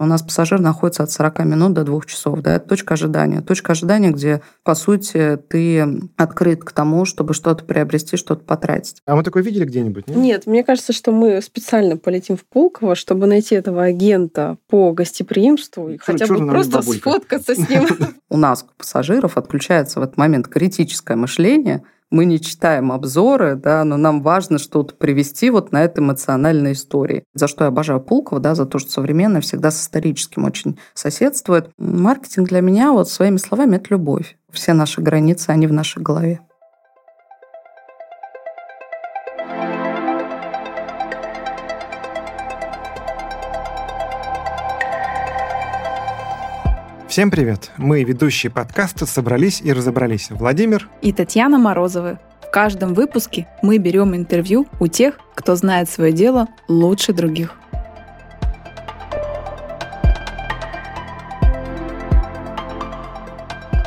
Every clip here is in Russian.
У нас пассажир находится от 40 минут до 2 часов. Да? Это точка ожидания. Точка ожидания, где, по сути, ты открыт к тому, чтобы что-то приобрести, что-то потратить. А мы такое видели где-нибудь? Нет? нет, мне кажется, что мы специально полетим в Пулково, чтобы найти этого агента по гостеприимству и хотя бы просто сфоткаться с ним. У нас, у пассажиров, отключается в этот момент критическое мышление – мы не читаем обзоры, да, но нам важно что-то привести вот на этой эмоциональной истории. За что я обожаю Пулкова, да, за то, что современное всегда с историческим очень соседствует. Маркетинг для меня, вот своими словами, это любовь. Все наши границы, они в нашей голове. Всем привет! Мы, ведущие подкаста, собрались и разобрались. Владимир и Татьяна Морозовы. В каждом выпуске мы берем интервью у тех, кто знает свое дело лучше других.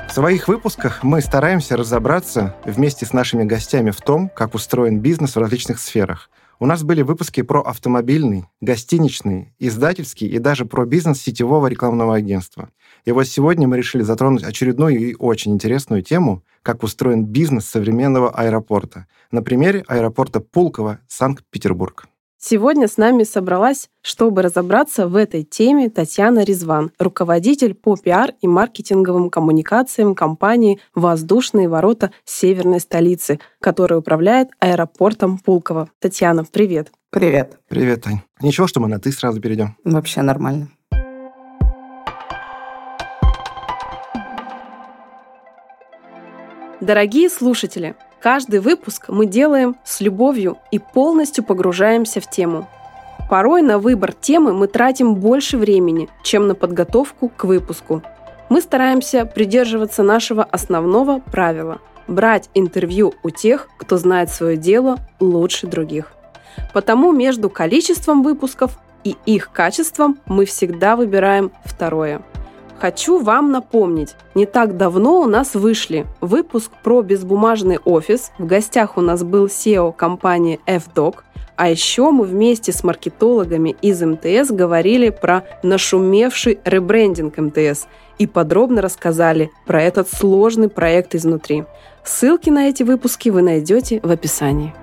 В своих выпусках мы стараемся разобраться вместе с нашими гостями в том, как устроен бизнес в различных сферах – у нас были выпуски про автомобильный, гостиничный, издательский и даже про бизнес сетевого рекламного агентства. И вот сегодня мы решили затронуть очередную и очень интересную тему, как устроен бизнес современного аэропорта. На примере аэропорта Пулково, Санкт-Петербург. Сегодня с нами собралась, чтобы разобраться в этой теме, Татьяна Резван, руководитель по пиар и маркетинговым коммуникациям компании «Воздушные ворота северной столицы», которая управляет аэропортом Пулково. Татьяна, привет. Привет. Привет, Тань. Ничего, что мы на «ты» сразу перейдем? Вообще нормально. Дорогие слушатели, Каждый выпуск мы делаем с любовью и полностью погружаемся в тему. Порой на выбор темы мы тратим больше времени, чем на подготовку к выпуску. Мы стараемся придерживаться нашего основного правила – брать интервью у тех, кто знает свое дело лучше других. Потому между количеством выпусков и их качеством мы всегда выбираем второе – Хочу вам напомнить, не так давно у нас вышли выпуск про безбумажный офис. В гостях у нас был SEO компании FDoc, а еще мы вместе с маркетологами из МТС говорили про нашумевший ребрендинг МТС и подробно рассказали про этот сложный проект изнутри. Ссылки на эти выпуски вы найдете в описании.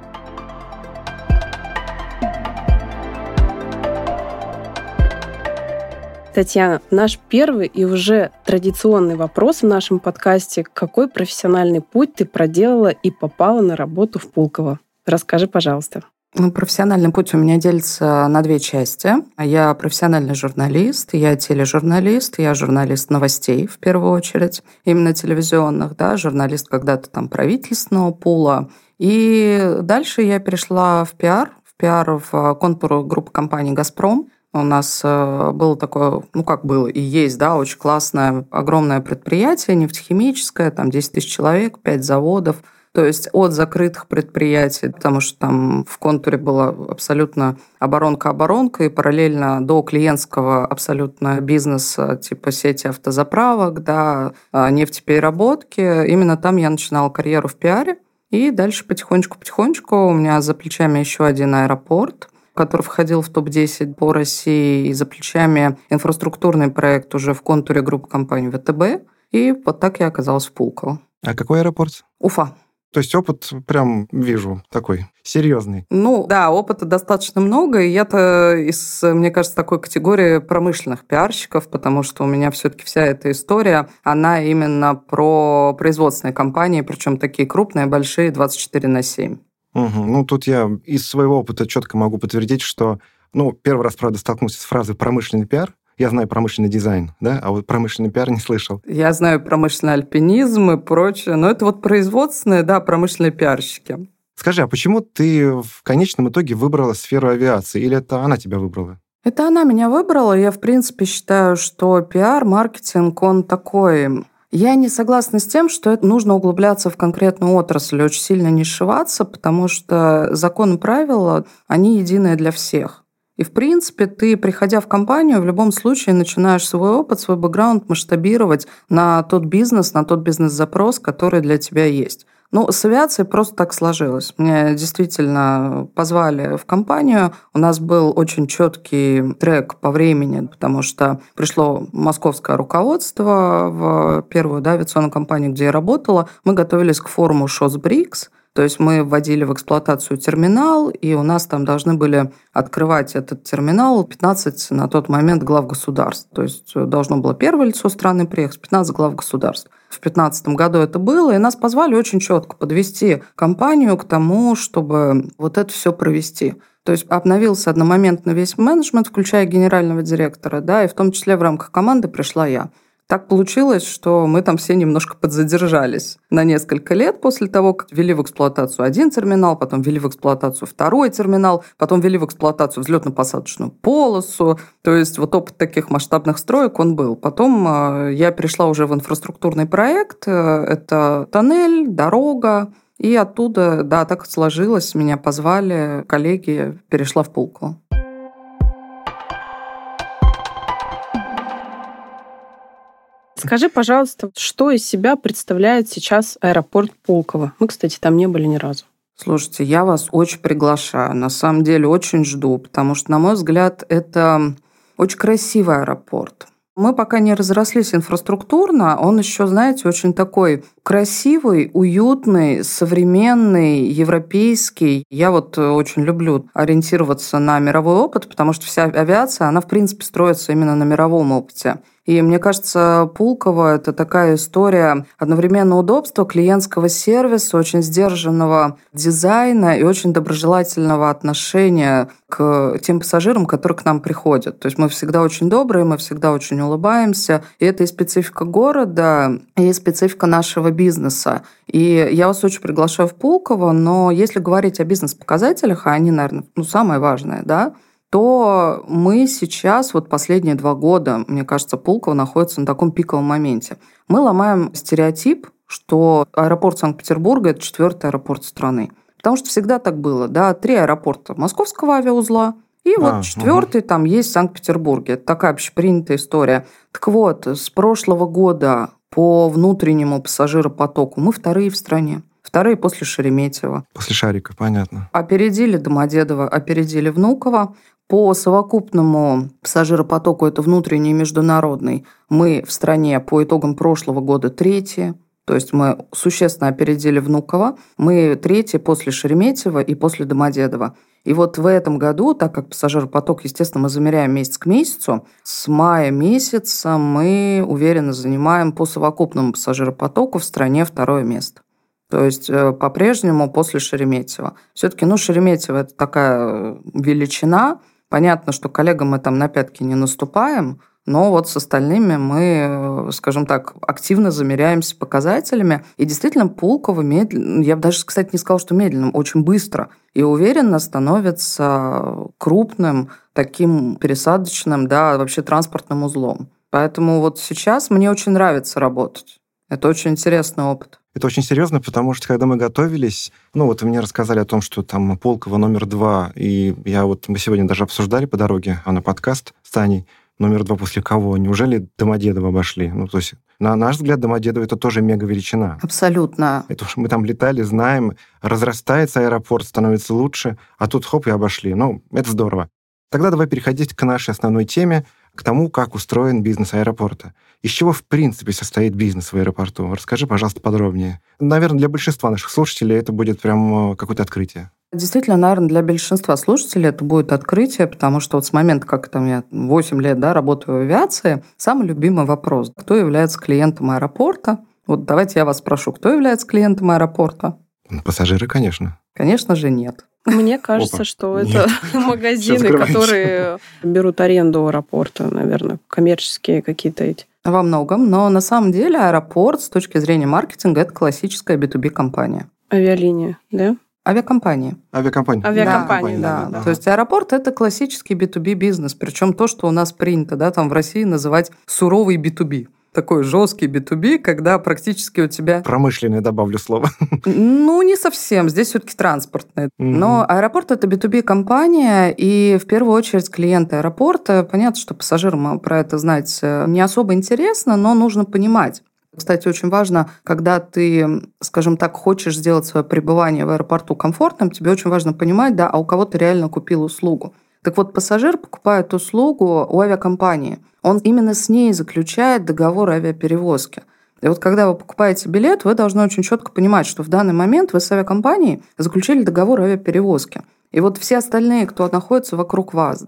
Татьяна, наш первый и уже традиционный вопрос в нашем подкасте. Какой профессиональный путь ты проделала и попала на работу в Пулково? Расскажи, пожалуйста. Ну, профессиональный путь у меня делится на две части. Я профессиональный журналист, я тележурналист, я журналист новостей в первую очередь, именно телевизионных, да, журналист когда-то там правительственного пула. И дальше я перешла в пиар, в пиар в контур группы компании «Газпром», у нас э, было такое, ну как было, и есть, да, очень классное, огромное предприятие нефтехимическое, там 10 тысяч человек, 5 заводов, то есть от закрытых предприятий, потому что там в контуре была абсолютно оборонка-оборонка, и параллельно до клиентского абсолютно бизнеса, типа сети автозаправок, да, а, нефтепереработки. Именно там я начинала карьеру в пиаре. И дальше потихонечку-потихонечку у меня за плечами еще один аэропорт – который входил в топ-10 по России, и за плечами инфраструктурный проект уже в контуре группы компаний ВТБ. И вот так я оказалась в Пулково. А какой аэропорт? Уфа. То есть опыт прям вижу такой серьезный. Ну да, опыта достаточно много, и я-то из, мне кажется, такой категории промышленных пиарщиков, потому что у меня все-таки вся эта история, она именно про производственные компании, причем такие крупные, большие, 24 на 7. Угу. Ну, тут я из своего опыта четко могу подтвердить, что, ну, первый раз, правда, столкнулся с фразой «промышленный пиар», я знаю промышленный дизайн, да, а вот промышленный пиар не слышал. Я знаю промышленный альпинизм и прочее, но это вот производственные, да, промышленные пиарщики. Скажи, а почему ты в конечном итоге выбрала сферу авиации, или это она тебя выбрала? Это она меня выбрала. Я, в принципе, считаю, что пиар, маркетинг, он такой я не согласна с тем, что это нужно углубляться в конкретную отрасль, очень сильно не сшиваться, потому что законы и правила, они единые для всех. И, в принципе, ты, приходя в компанию, в любом случае начинаешь свой опыт, свой бэкграунд масштабировать на тот бизнес, на тот бизнес-запрос, который для тебя есть. Ну, с авиацией просто так сложилось. Меня действительно позвали в компанию. У нас был очень четкий трек по времени, потому что пришло московское руководство в первую да, авиационную компанию, где я работала. Мы готовились к форуму ШОС-БРИКС, то есть мы вводили в эксплуатацию терминал, и у нас там должны были открывать этот терминал 15 на тот момент глав государств. То есть должно было первое лицо страны приехать, 15 глав государств. В 2015 году это было, и нас позвали очень четко подвести компанию к тому, чтобы вот это все провести. То есть обновился одномоментно весь менеджмент, включая генерального директора, да, и в том числе в рамках команды пришла я. Так получилось, что мы там все немножко подзадержались на несколько лет после того, как ввели в эксплуатацию один терминал, потом ввели в эксплуатацию второй терминал, потом ввели в эксплуатацию взлетно-посадочную полосу. То есть вот опыт таких масштабных строек он был. Потом э, я перешла уже в инфраструктурный проект. Э, это тоннель, дорога, и оттуда, да, так сложилось, меня позвали, коллеги, перешла в Пулково. Скажи, пожалуйста, что из себя представляет сейчас аэропорт Пулково? Мы, кстати, там не были ни разу. Слушайте, я вас очень приглашаю. На самом деле очень жду, потому что, на мой взгляд, это очень красивый аэропорт. Мы пока не разрослись инфраструктурно, он еще, знаете, очень такой красивый, уютный, современный, европейский. Я вот очень люблю ориентироваться на мировой опыт, потому что вся авиация, она, в принципе, строится именно на мировом опыте. И мне кажется, Пулково – это такая история одновременно удобства, клиентского сервиса, очень сдержанного дизайна и очень доброжелательного отношения к тем пассажирам, которые к нам приходят. То есть мы всегда очень добрые, мы всегда очень улыбаемся. И это и специфика города, и специфика нашего бизнеса. И я вас очень приглашаю в Пулково, но если говорить о бизнес-показателях, а они, наверное, ну, самое важное, да, то мы сейчас, вот последние два года, мне кажется, Пулково находится на таком пиковом моменте. Мы ломаем стереотип, что аэропорт Санкт-Петербурга – это четвертый аэропорт страны. Потому что всегда так было, да, три аэропорта московского авиаузла, и вот а, четвертый угу. там есть в Санкт-Петербурге. Это такая общепринятая история. Так вот, с прошлого года по внутреннему пассажиропотоку мы вторые в стране. Вторые после Шереметьево. После Шарика, понятно. Опередили Домодедово, опередили Внуково. По совокупному пассажиропотоку, это внутренний и международный, мы в стране по итогам прошлого года третьи. То есть мы существенно опередили Внуково. Мы третьи после Шереметьево и после Домодедова. И вот в этом году, так как пассажиропоток, естественно, мы замеряем месяц к месяцу, с мая месяца мы уверенно занимаем по совокупному пассажиропотоку в стране второе место. То есть э, по-прежнему после Шереметьево. Все-таки, ну, Шереметьево – это такая величина, Понятно, что коллегам мы там на пятки не наступаем, но вот с остальными мы, э, скажем так, активно замеряемся показателями. И действительно, Пулково медленно, я бы даже, кстати, не сказал, что медленно, очень быстро и уверенно становится крупным таким пересадочным, да, вообще транспортным узлом. Поэтому вот сейчас мне очень нравится работать. Это очень интересный опыт. Это очень серьезно, потому что когда мы готовились, ну вот мне рассказали о том, что там Полково номер два, и я вот, мы сегодня даже обсуждали по дороге, а на подкаст с Таней, номер два после кого? Неужели Домодедово обошли? Ну, то есть, на наш взгляд, Домодедово это тоже мега-величина. Абсолютно. Это уж мы там летали, знаем, разрастается аэропорт, становится лучше, а тут хоп, и обошли. Ну, это здорово. Тогда давай переходить к нашей основной теме, к тому, как устроен бизнес аэропорта. Из чего, в принципе, состоит бизнес в аэропорту? Расскажи, пожалуйста, подробнее. Наверное, для большинства наших слушателей это будет прям э, какое-то открытие. Действительно, наверное, для большинства слушателей это будет открытие, потому что вот с момента, как там я 8 лет да, работаю в авиации, самый любимый вопрос, кто является клиентом аэропорта? Вот давайте я вас спрошу, кто является клиентом аэропорта? Пассажиры, конечно. Конечно же, нет. Мне кажется, Опа. что Нет. это магазины, которые берут аренду аэропорта, наверное, коммерческие какие-то эти. Во многом, но на самом деле аэропорт с точки зрения маркетинга это классическая B2B-компания. Авиалиния, да? Авиакомпания. Авиакомпания. Авиакомпания, да, да, да. То есть аэропорт это классический B2B бизнес, причем то, что у нас принято, да, там в России называть суровый B2B такой жесткий B2B, когда практически у тебя... Промышленное, добавлю слово. Ну, не совсем. Здесь все-таки транспортное. Mm-hmm. Но аэропорт – это B2B-компания, и в первую очередь клиенты аэропорта. Понятно, что пассажирам про это знать э, не особо интересно, но нужно понимать, Кстати, очень важно, когда ты, скажем так, хочешь сделать свое пребывание в аэропорту комфортным, тебе очень важно понимать, да, а у кого ты реально купил услугу. Так вот, пассажир покупает услугу у авиакомпании. Он именно с ней заключает договор авиаперевозки. И вот когда вы покупаете билет, вы должны очень четко понимать, что в данный момент вы с авиакомпанией заключили договор авиаперевозки. И вот все остальные, кто находится вокруг вас,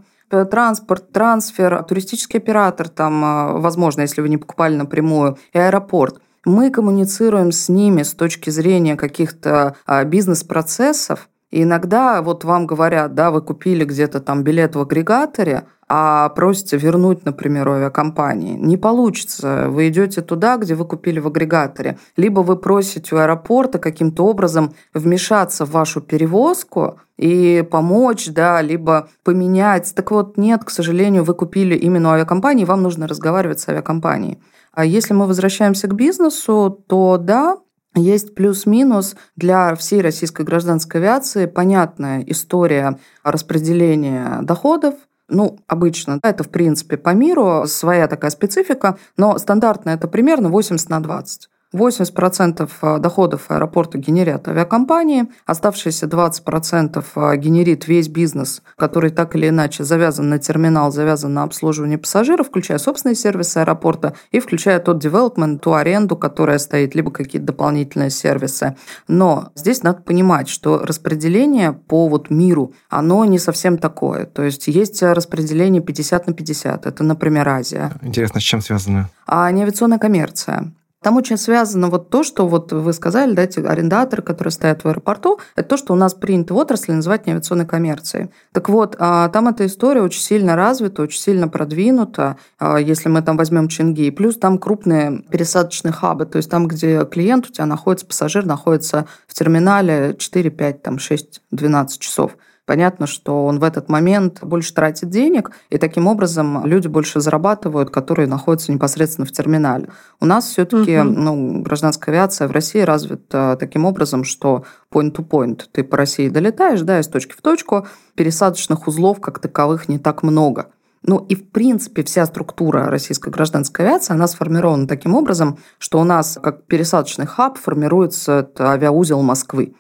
транспорт, трансфер, туристический оператор, там, а, возможно, если вы не покупали напрямую, и аэропорт. Мы коммуницируем с ними с точки зрения каких-то а, бизнес-процессов, и иногда вот вам говорят, да, вы купили где-то там билет в агрегаторе, а просите вернуть, например, у авиакомпании. Не получится. Вы идете туда, где вы купили в агрегаторе. Либо вы просите у аэропорта каким-то образом вмешаться в вашу перевозку и помочь, да, либо поменять. Так вот, нет, к сожалению, вы купили именно у авиакомпании, вам нужно разговаривать с авиакомпанией. А если мы возвращаемся к бизнесу, то да, есть плюс-минус для всей российской гражданской авиации понятная история распределения доходов, ну, обычно это, в принципе, по миру своя такая специфика, но стандартно это примерно 80 на 20. 80% э, доходов аэропорта генерят авиакомпании, оставшиеся 20% э, генерит весь бизнес, который так или иначе завязан на терминал, завязан на обслуживание пассажиров, включая собственные сервисы аэропорта и включая тот девелопмент, ту аренду, которая стоит, либо какие-то дополнительные сервисы. Но здесь надо понимать, что распределение по вот миру, оно не совсем такое. То есть есть распределение 50 на 50. Это, например, Азия. Интересно, с чем связано? А не авиационная коммерция. Там очень связано вот то, что вот вы сказали, да, эти арендаторы, которые стоят в аэропорту, это то, что у нас принято в отрасли называть неавиационной коммерцией. Так вот, а, там эта история очень сильно развита, очень сильно продвинута, а, если мы там возьмем Чинги. Плюс там крупные пересадочные хабы, то есть там, где клиент у тебя находится, пассажир находится в терминале 4, 5, там 6, 12 часов. Понятно, что он в этот момент больше тратит денег, и таким образом люди больше зарабатывают, которые находятся непосредственно в терминале. У нас все-таки угу. ну, гражданская авиация в России развита таким образом, что point-to-point ты по России долетаешь, да, из точки в точку, пересадочных узлов как таковых не так много. Ну и в принципе вся структура российской гражданской авиации, она сформирована таким образом, что у нас как пересадочный хаб формируется авиаузел Москвы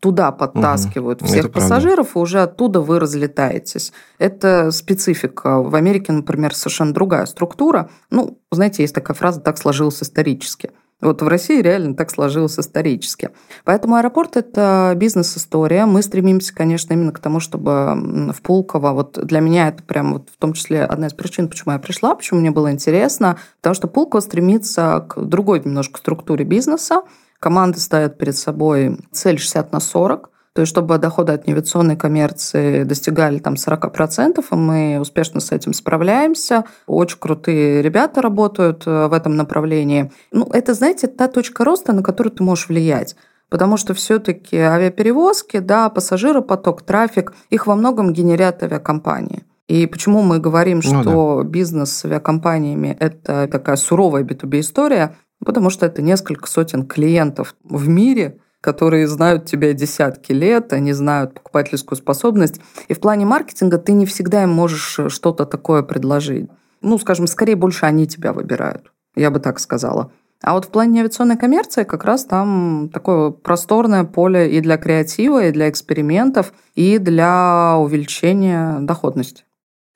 туда подтаскивают угу. всех пассажиров, и уже оттуда вы разлетаетесь. Это специфика. В Америке, например, совершенно другая структура. Ну, знаете, есть такая фраза «так сложилось исторически». Вот в России реально так сложилось исторически. Поэтому аэропорт – это бизнес-история. Мы стремимся, конечно, именно к тому, чтобы в Пулково, вот для меня это прям вот в том числе одна из причин, почему я пришла, почему мне было интересно, потому что Пулково стремится к другой немножко структуре бизнеса, Команды ставят перед собой цель 60 на 40, то есть чтобы доходы от неавиационной коммерции достигали там 40%, и мы успешно с этим справляемся. Очень крутые ребята работают э, в этом направлении. Ну, это, знаете, та точка роста, на которую ты можешь влиять. Потому что все-таки авиаперевозки, да, пассажиропоток, трафик, их во многом генерят авиакомпании. И почему мы говорим, что ну, да. бизнес с авиакомпаниями – это такая суровая B2B история? Потому что это несколько сотен клиентов в мире, которые знают тебя десятки лет, они знают покупательскую способность. И в плане маркетинга ты не всегда им можешь что-то такое предложить. Ну, скажем, скорее больше они тебя выбирают. Я бы так сказала. А вот в плане авиационной коммерции как раз там такое просторное поле и для креатива, и для экспериментов, и для увеличения доходности.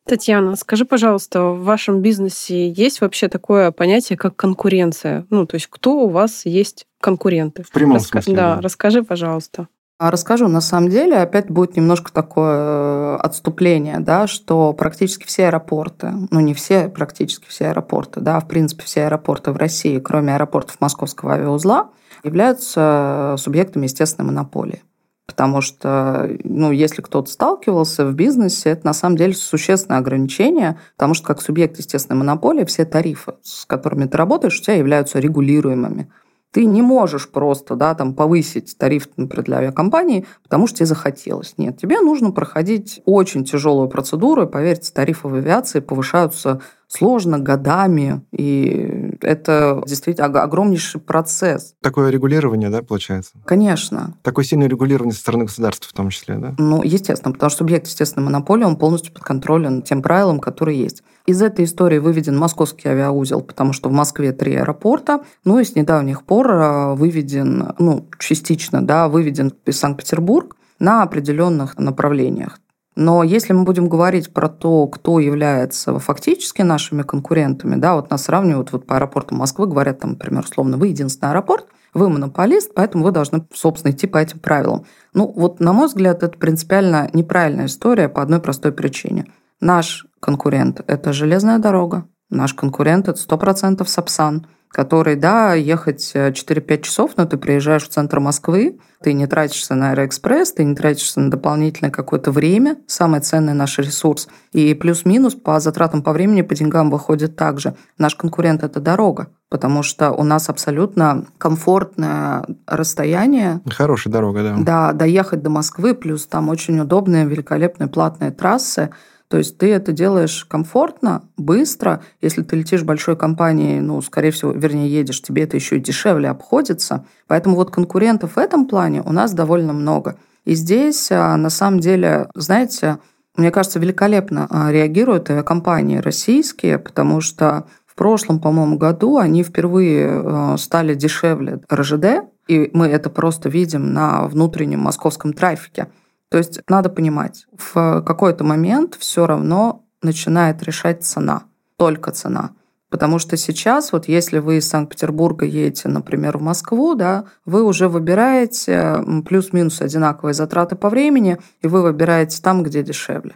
Татьяна, скажи, пожалуйста, в вашем бизнесе есть вообще такое понятие, как конкуренция? Ну, то есть кто у вас есть конкуренты? В прямом Раска... смысле. Да, да, расскажи, пожалуйста. А расскажу, на самом деле, опять будет немножко такое э, отступление, да, что практически все аэропорты, ну не все, практически все аэропорты, да, в принципе все аэропорты в России, кроме аэропортов Московского авиаузла, являются субъектами естественной монополии. Потому что, ну, если кто-то сталкивался в бизнесе, это на самом деле существенное ограничение, потому что как субъект естественной монополии все тарифы, с которыми ты работаешь, у тебя являются регулируемыми. Ты не можешь просто да, там, повысить тариф, например, для авиакомпании, потому что тебе захотелось. Нет, тебе нужно проходить очень тяжелую процедуру, и, поверьте, тарифы в авиации повышаются сложно, годами, и это действительно огромнейший процесс. Такое регулирование, да, получается? Конечно. Такое сильное регулирование со стороны государства в том числе, да? Ну, естественно, потому что субъект естественной монополии, он полностью подконтролен тем правилам, которые есть. Из этой истории выведен московский авиаузел, потому что в Москве три аэропорта. Ну и с недавних пор э, выведен, ну, частично, да, выведен Санкт-Петербург на определенных направлениях. Но если мы будем говорить про то, кто является фактически нашими конкурентами, да, вот нас сравнивают вот по аэропорту Москвы, говорят там, например, условно, вы единственный аэропорт, вы монополист, поэтому вы должны, собственно, идти по этим правилам. Ну, вот, на мой взгляд, это принципиально неправильная история по одной простой причине. Наш конкурент – это железная дорога, наш конкурент – это 100% Сапсан – который, да, ехать 4-5 э, часов, но ты приезжаешь в центр Москвы, ты не тратишься на Аэроэкспресс, ты не тратишься на дополнительное какое-то время, самый ценный наш ресурс. И плюс-минус по затратам по времени, по деньгам выходит также. Наш конкурент – это дорога, потому что у нас абсолютно комфортное расстояние. Хорошая дорога, да. Да, доехать до Москвы, плюс там очень удобные, великолепные платные трассы – то есть ты это делаешь комфортно, быстро. Если ты летишь большой компанией, ну, скорее всего, вернее, едешь, тебе это еще и дешевле обходится. Поэтому вот конкурентов в этом плане у нас довольно много. И здесь, а, на самом деле, знаете, мне кажется, великолепно а, реагируют авиакомпании российские, потому что в прошлом, по-моему, году они впервые а, стали дешевле РЖД, и мы это просто видим на внутреннем московском трафике. То есть надо понимать, в какой-то момент все равно начинает решать цена, только цена. Потому что сейчас, вот если вы из Санкт-Петербурга едете, например, в Москву, да, вы уже выбираете плюс-минус одинаковые затраты по времени, и вы выбираете там, где дешевле.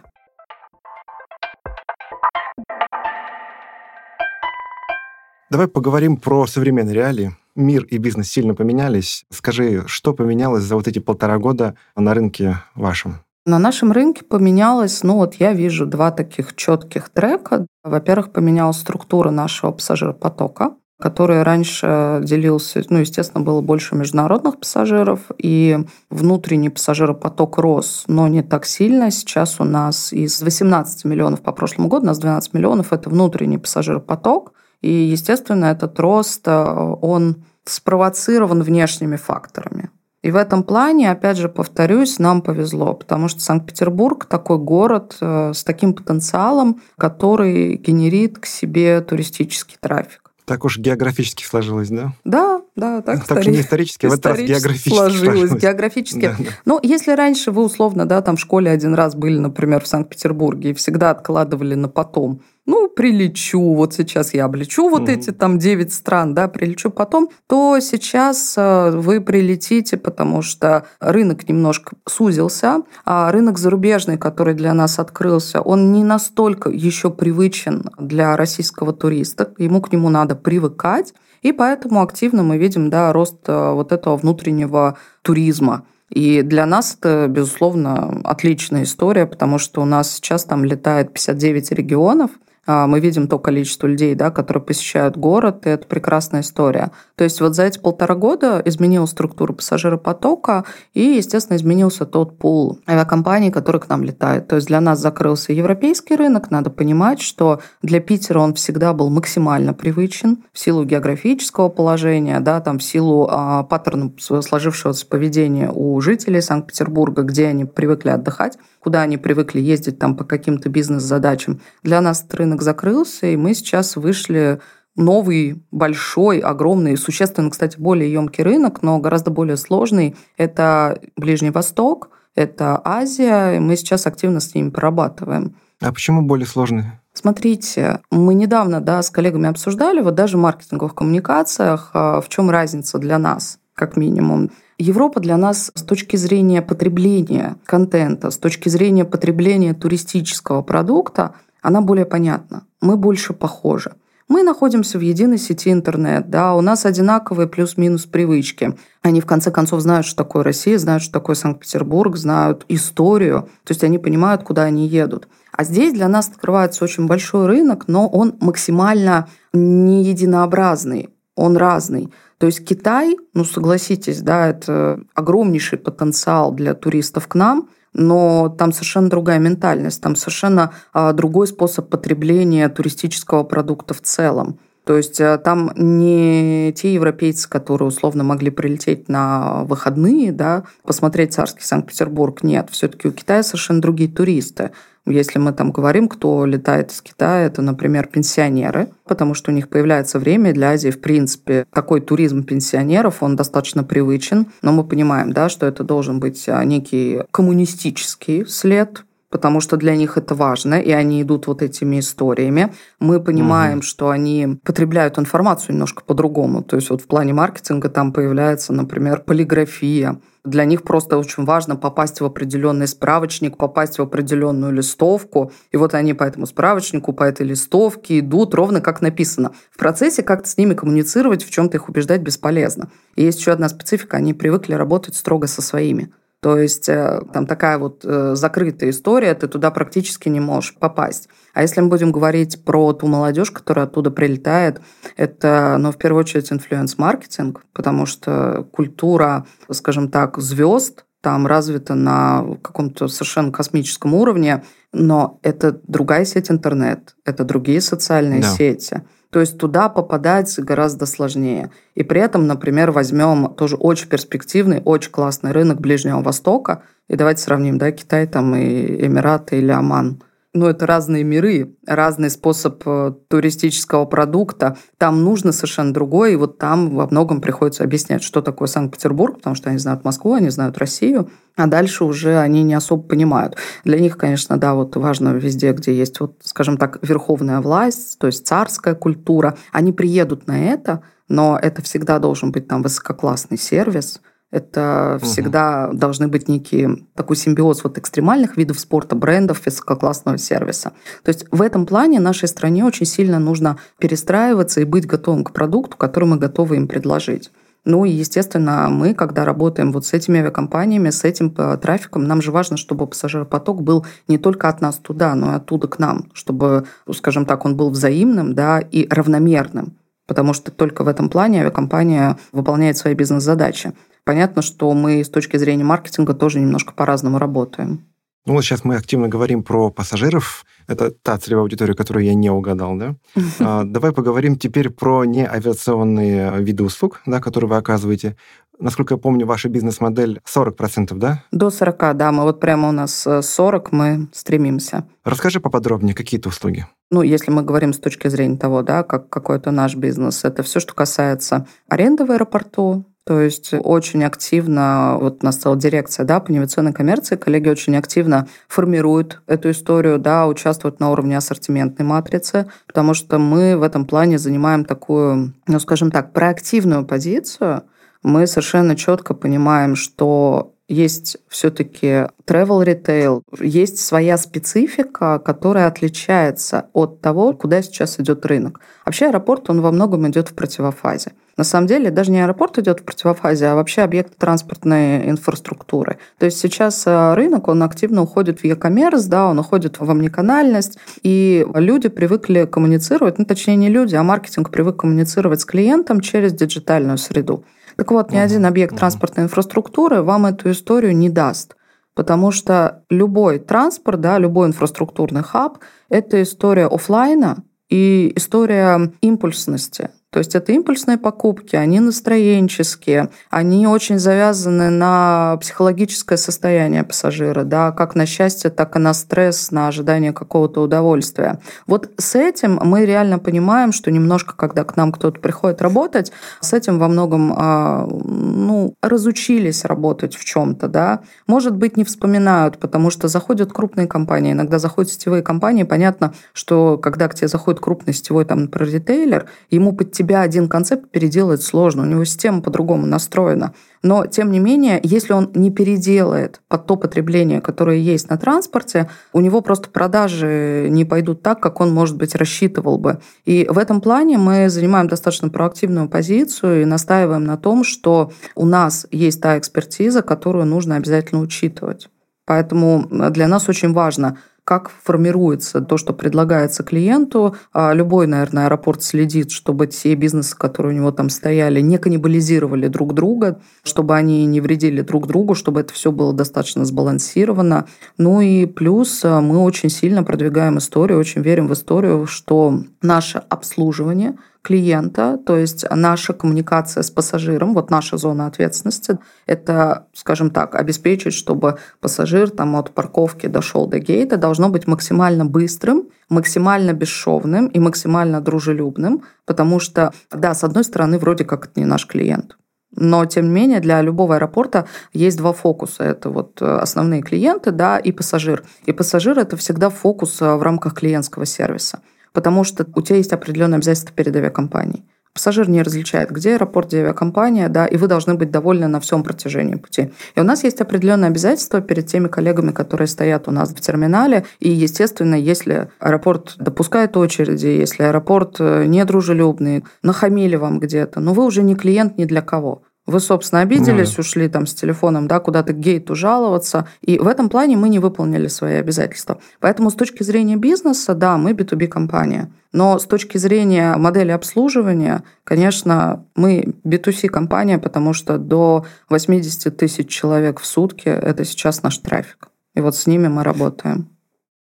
Давай поговорим про современные реалии мир и бизнес сильно поменялись. Скажи, что поменялось за вот эти полтора года на рынке вашем? На нашем рынке поменялось, ну вот я вижу два таких четких трека. Во-первых, поменялась структура нашего пассажиропотока, который раньше делился, ну, естественно, было больше международных пассажиров, и внутренний пассажиропоток рос, но не так сильно. Сейчас у нас из 18 миллионов по прошлому году, у нас 12 миллионов – это внутренний пассажиропоток – и, естественно, этот рост, э, он спровоцирован внешними факторами. И в этом плане, опять же, повторюсь, нам повезло, потому что Санкт-Петербург такой город э, с таким потенциалом, который генерит к себе туристический трафик. Так уж географически сложилось, да? Да, да, так, так не исторически, в этот раз географически сложилось. сложилось. Географически. Да, да. Ну, если раньше вы условно, да, там в школе один раз были, например, в Санкт-Петербурге и всегда откладывали на потом, ну, прилечу, вот сейчас я облечу вот mm эти там 9 стран, да, прилечу потом, то сейчас э, вы прилетите, потому что рынок немножко сузился, а рынок зарубежный, который для нас открылся, он не настолько еще привычен для российского туриста, ему к нему надо привыкать, и поэтому активно мы видим, да, рост э, вот этого внутреннего туризма. И для нас это, безусловно, отличная история, потому что у нас сейчас там летает 59 регионов, мы видим то количество людей, да, которые посещают город, и это прекрасная история. То есть вот за эти полтора года изменилась структура пассажиропотока, и, естественно, изменился тот пул авиакомпаний, который к нам летает. То есть для нас закрылся европейский рынок, надо понимать, что для Питера он всегда был максимально привычен в силу географического положения, да, там в силу а, паттерна сложившегося поведения у жителей Санкт-Петербурга, где они привыкли отдыхать куда они привыкли ездить там по каким-то бизнес-задачам. Для нас этот рынок закрылся, и мы сейчас вышли новый, большой, огромный, существенно, кстати, более емкий рынок, но гораздо более сложный. Это Ближний Восток, это Азия, и мы сейчас активно с ними прорабатываем. А почему более сложный? Смотрите, мы недавно да, с коллегами обсуждали, вот даже в маркетинговых коммуникациях, а, в чем разница для нас, как минимум. Европа для нас с точки зрения потребления контента, с точки зрения потребления туристического продукта, она более понятна. Мы больше похожи. Мы находимся в единой сети интернет, да, у нас одинаковые плюс-минус привычки. Они, в конце концов, знают, что такое Россия, знают, что такое Санкт-Петербург, знают историю, то есть они понимают, куда они едут. А здесь для нас открывается очень большой рынок, но он максимально не единообразный, он разный. То есть Китай, ну согласитесь, да, это огромнейший потенциал для туристов к нам, но там совершенно другая ментальность, там совершенно а, другой способ потребления туристического продукта в целом. То есть э, там не те европейцы, которые условно могли прилететь на выходные, да, посмотреть царский Санкт-Петербург. Нет, все-таки у Китая совершенно другие туристы. Если мы там говорим, кто летает из Китая, это, например, пенсионеры, потому что у них появляется время для Азии, в принципе, такой туризм пенсионеров, он достаточно привычен, но мы понимаем, да, что это должен быть а, некий коммунистический след, потому что для них это важно, и они идут вот этими историями. Мы понимаем, угу. что они потребляют информацию немножко по-другому. То есть вот в плане маркетинга там появляется, например, полиграфия. Для них просто очень важно попасть в определенный справочник, попасть в определенную листовку. И вот они по этому справочнику, по этой листовке идут ровно как написано. В процессе как-то с ними коммуницировать, в чем-то их убеждать бесполезно. И есть еще одна специфика, они привыкли работать строго со своими. То есть э, там такая вот э, закрытая история, ты туда практически не можешь попасть. А если мы будем говорить про ту молодежь, которая оттуда прилетает, это, ну, в первую очередь, инфлюенс-маркетинг, потому что культура, скажем так, звезд там развита на каком-то совершенно космическом уровне, но это другая сеть интернет, это другие социальные да. сети. То есть туда попадать гораздо сложнее. И при этом, например, возьмем тоже очень перспективный, очень классный рынок Ближнего Востока. И давайте сравним, да, Китай там и Эмираты или Оман ну, это разные миры, разный способ э, туристического продукта. Там нужно совершенно другое, и вот там во многом приходится объяснять, что такое Санкт-Петербург, потому что они знают Москву, они знают Россию, а дальше уже они не особо понимают. Для них, конечно, да, вот важно везде, где есть, вот, скажем так, верховная власть, то есть царская культура, они приедут на это, но это всегда должен быть там высококлассный сервис – это угу. всегда должны быть некие такой симбиоз вот экстремальных видов спорта, брендов, высококлассного сервиса. То есть в этом плане нашей стране очень сильно нужно перестраиваться и быть готовым к продукту, который мы готовы им предложить. Ну и, естественно, мы, когда работаем вот с этими авиакомпаниями, с этим э, трафиком, нам же важно, чтобы пассажиропоток был не только от нас туда, но и оттуда к нам, чтобы, скажем так, он был взаимным да, и равномерным. Потому что только в этом плане авиакомпания выполняет свои бизнес-задачи. Понятно, что мы с точки зрения маркетинга тоже немножко по-разному работаем. Ну вот сейчас мы активно говорим про пассажиров. Это та целевая аудитория, которую я не угадал, да? А, давай поговорим теперь про неавиационные виды услуг, да, которые вы оказываете. Насколько я помню, ваша бизнес-модель 40%, да? До 40, да. Мы вот прямо у нас 40 э, мы стремимся. Расскажи поподробнее, какие это услуги? Ну, если мы говорим с точки зрения того, да, как какой-то наш бизнес, это все, что касается аренды в аэропорту, то есть очень активно, вот у нас целая дирекция да, по инновационной коммерции, коллеги очень активно формируют эту историю, да, участвуют на уровне ассортиментной матрицы, потому что мы в этом плане занимаем такую, ну, скажем так, проактивную позицию. Мы совершенно четко понимаем, что есть все-таки travel retail, есть своя специфика, которая отличается от того, куда сейчас идет рынок. Вообще аэропорт, он во многом идет в противофазе. На самом деле даже не аэропорт идет в противофазе, а вообще объект транспортной инфраструктуры. То есть сейчас э, рынок, он активно уходит в e-commerce, да, он уходит в омниканальность, и люди привыкли коммуницировать, ну точнее не люди, а маркетинг привык коммуницировать с клиентом через диджитальную среду. Так вот, ни один объект транспортной инфраструктуры вам эту историю не даст. Потому что любой транспорт, да, любой инфраструктурный хаб – это история офлайна и история импульсности. То есть это импульсные покупки, они настроенческие, они очень завязаны на психологическое состояние пассажира, да, как на счастье, так и на стресс, на ожидание какого-то удовольствия. Вот с этим мы реально понимаем, что немножко, когда к нам кто-то приходит работать, с этим во многом а, ну, разучились работать в чем-то, да. Может быть, не вспоминают, потому что заходят крупные компании, иногда заходят сетевые компании, понятно, что когда к тебе заходит крупный сетевой, там, например, ритейлер, ему под тебя тебя один концепт переделать сложно, у него система по-другому настроена. Но, тем не менее, если он не переделает под то потребление, которое есть на транспорте, у него просто продажи не пойдут так, как он, может быть, рассчитывал бы. И в этом плане мы занимаем достаточно проактивную позицию и настаиваем на том, что у нас есть та экспертиза, которую нужно обязательно учитывать. Поэтому для нас очень важно – как формируется то, что предлагается клиенту. А любой, наверное, аэропорт следит, чтобы те бизнесы, которые у него там стояли, не каннибализировали друг друга, чтобы они не вредили друг другу, чтобы это все было достаточно сбалансировано. Ну и плюс а, мы очень сильно продвигаем историю, очень верим в историю, что наше обслуживание – клиента, то есть наша коммуникация с пассажиром, вот наша зона ответственности, это, скажем так, обеспечить, чтобы пассажир там от парковки дошел до гейта, должно быть максимально быстрым, максимально бесшовным и максимально дружелюбным, потому что, да, с одной стороны, вроде как это не наш клиент, но, тем не менее, для любого аэропорта есть два фокуса. Это вот э, основные клиенты да, и пассажир. И пассажир – это всегда фокус э, в рамках клиентского сервиса, потому что у тебя есть определенные обязательства перед авиакомпанией. Пассажир не различает, где аэропорт, где авиакомпания, да, и вы должны быть довольны на всем протяжении пути. И у нас есть определенные обязательства перед теми коллегами, которые стоят у нас в терминале. И, естественно, если аэропорт допускает очереди, если аэропорт э, недружелюбный, нахамили вам где-то, но ну, вы уже не клиент ни для кого. Вы, собственно, обиделись, да. ушли там с телефоном, да, куда-то к гейту жаловаться. И в этом плане мы не выполнили свои обязательства. Поэтому с точки зрения бизнеса, да, мы B2B-компания. Но с точки зрения модели обслуживания, конечно, мы B2C-компания, потому что до 80 тысяч человек в сутки – это сейчас наш трафик. И вот с ними мы работаем.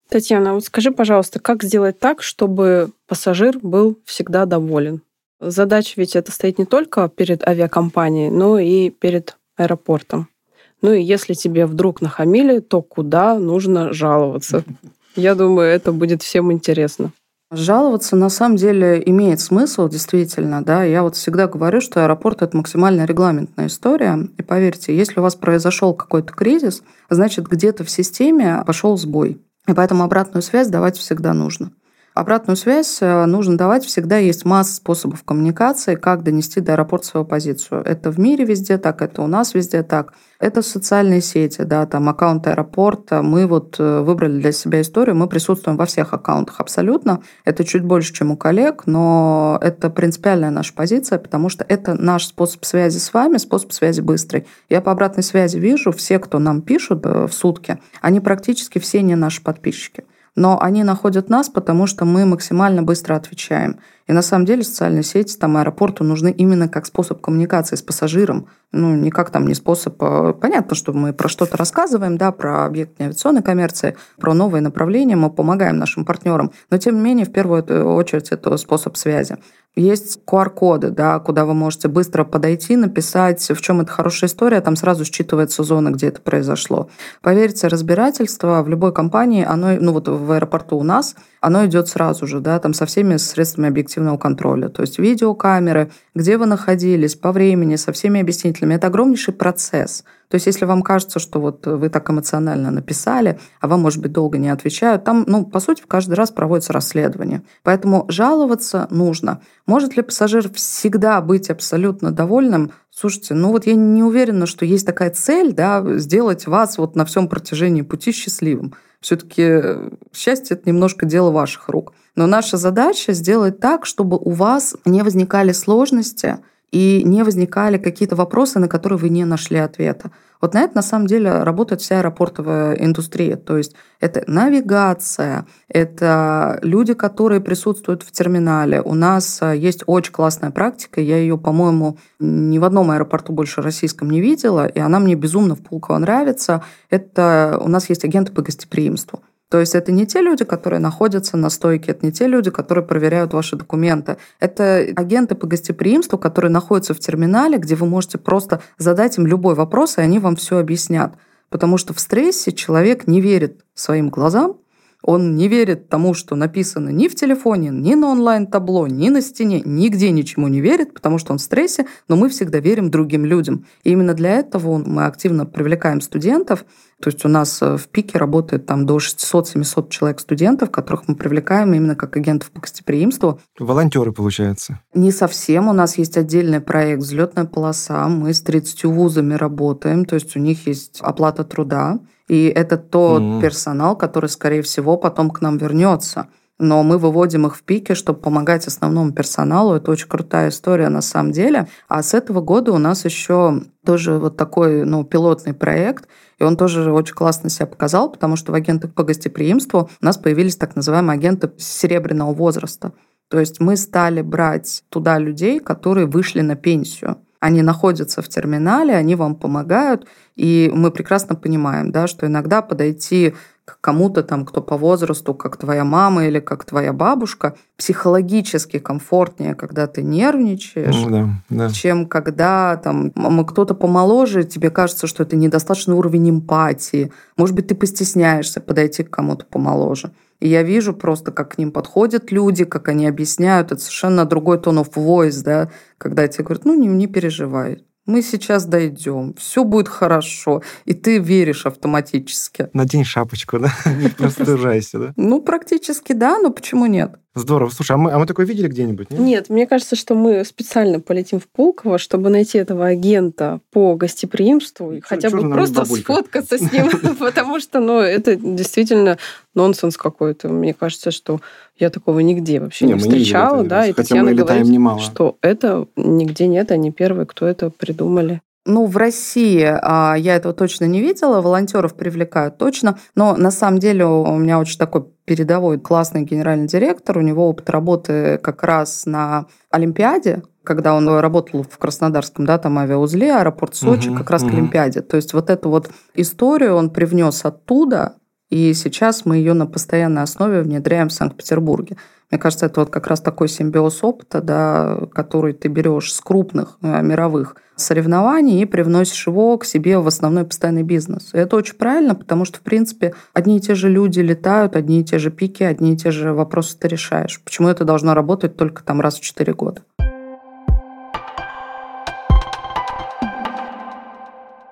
Татьяна, вот скажи, пожалуйста, как сделать так, чтобы пассажир был всегда доволен? Задача ведь это стоит не только перед авиакомпанией, но и перед аэропортом. Ну и если тебе вдруг нахамили, то куда нужно жаловаться? Я думаю, это будет всем интересно. Жаловаться на самом деле имеет смысл, действительно, да. Я вот всегда говорю, что аэропорт это максимально регламентная история. И поверьте, если у вас произошел какой-то кризис, значит где-то в системе пошел сбой. И поэтому обратную связь давать всегда нужно. Обратную связь э, нужно давать всегда. Есть масса способов коммуникации, как донести до аэропорта свою позицию. Это в мире везде так, это у нас везде так. Это социальные сети, да, там аккаунт аэропорта. Мы вот э, выбрали для себя историю, мы присутствуем во всех аккаунтах абсолютно. Это чуть больше, чем у коллег, но это принципиальная наша позиция, потому что это наш способ связи с вами, способ связи быстрый. Я по обратной связи вижу, все, кто нам пишут э, в сутки, они практически все не наши подписчики но они находят нас, потому что мы максимально быстро отвечаем. И на самом деле социальные сети там аэропорту нужны именно как способ коммуникации с пассажиром, ну, никак там не способ... А, понятно, что мы про что-то рассказываем, да, про объект авиационной коммерции, про новые направления, мы помогаем нашим партнерам, но тем не менее, в первую очередь, это способ связи. Есть QR-коды, да, куда вы можете быстро подойти, написать, в чем это хорошая история, там сразу считывается зона, где это произошло. Поверьте, разбирательство в любой компании, оно, ну вот в аэропорту у нас, оно идет сразу же, да, там со всеми средствами объективного контроля. То есть видеокамеры, где вы находились, по времени, со всеми объяснителями. Это огромнейший процесс – то есть, если вам кажется, что вот вы так эмоционально написали, а вам, может быть, долго не отвечают, там, ну, по сути, каждый раз проводится расследование. Поэтому жаловаться нужно. Может ли пассажир всегда быть абсолютно довольным? Слушайте, ну вот я не уверена, что есть такая цель, да, сделать вас вот на всем протяжении пути счастливым. Все-таки счастье это немножко дело ваших рук. Но наша задача сделать так, чтобы у вас не возникали сложности, и не возникали какие-то вопросы, на которые вы не нашли ответа. Вот на это на самом деле работает вся аэропортовая индустрия. То есть это навигация, это люди, которые присутствуют в терминале. У нас э, есть очень классная практика, я ее, по-моему, ни в одном аэропорту больше российском не видела, и она мне безумно в Пулково нравится. Это у нас есть агенты по гостеприимству. То есть это не те люди, которые находятся на стойке, это не те люди, которые проверяют ваши документы. Это агенты по гостеприимству, которые находятся в терминале, где вы можете просто задать им любой вопрос, и они вам все объяснят. Потому что в стрессе человек не верит своим глазам, он не верит тому, что написано ни в телефоне, ни на онлайн-табло, ни на стене, нигде ничему не верит, потому что он в стрессе, но мы всегда верим другим людям. И именно для этого мы активно привлекаем студентов. То есть у нас э, в пике работает там до 600-700 человек студентов, которых мы привлекаем именно как агентов по гостеприимству. Волонтеры, получается? Не совсем. У нас есть отдельный проект «Взлетная полоса». Мы с 30 вузами работаем, то есть у них есть оплата труда. И это тот mm-hmm. персонал, который, скорее всего, потом к нам вернется. Но мы выводим их в пике, чтобы помогать основному персоналу. Это очень крутая история на самом деле. А с этого года у нас еще тоже вот такой ну, пилотный проект. И он тоже очень классно себя показал, потому что в агентах по гостеприимству у нас появились так называемые агенты серебряного возраста. То есть мы стали брать туда людей, которые вышли на пенсию. Они находятся в терминале, они вам помогают, и мы прекрасно понимаем, да, что иногда подойти к кому-то там, кто по возрасту, как твоя мама или как твоя бабушка, психологически комфортнее, когда ты нервничаешь, Ну да, да. чем когда там кто-то помоложе, тебе кажется, что это недостаточный уровень эмпатии. Может быть, ты постесняешься подойти к кому-то помоложе. И я вижу просто, как к ним подходят люди, как они объясняют. Это совершенно другой тон of voice, да, когда тебе говорят, ну, не, не переживай, мы сейчас дойдем, все будет хорошо, и ты веришь автоматически. Надень шапочку, да? Не простужайся, да? Ну, практически да, но почему нет? Здорово. Слушай, а мы, а мы такое видели где-нибудь? нет? Нет, мне кажется, что мы специально полетим в Пулково, чтобы найти этого агента по гостеприимству и хотя бы просто сфоткаться с ним, потому что, ну, это действительно нонсенс какой-то. Мне кажется, что я такого нигде вообще Не, не не встречала, это, да, и хотя Татьяна говорит, немало. что это нигде нет, они первые, кто это придумали. Ну, в России а, я этого точно не видела, волонтеров привлекают точно, но на самом деле у меня очень такой передовой классный генеральный директор, у него опыт работы как раз на Олимпиаде, когда он работал в Краснодарском да, там авиаузле, аэропорт Сочи, Мгм, как раз к мгм. Олимпиаде. То есть вот эту вот историю он привнес оттуда, и сейчас мы ее на постоянной основе внедряем в Санкт-Петербурге. Мне кажется, это вот как раз такой симбиоз опыта, да, который ты берешь с крупных э, мировых соревнований и привносишь его к себе в основной постоянный бизнес. И это очень правильно, потому что, в принципе, одни и те же люди летают, одни и те же пики, одни и те же вопросы ты решаешь. Почему это должно работать только там раз в 4 года?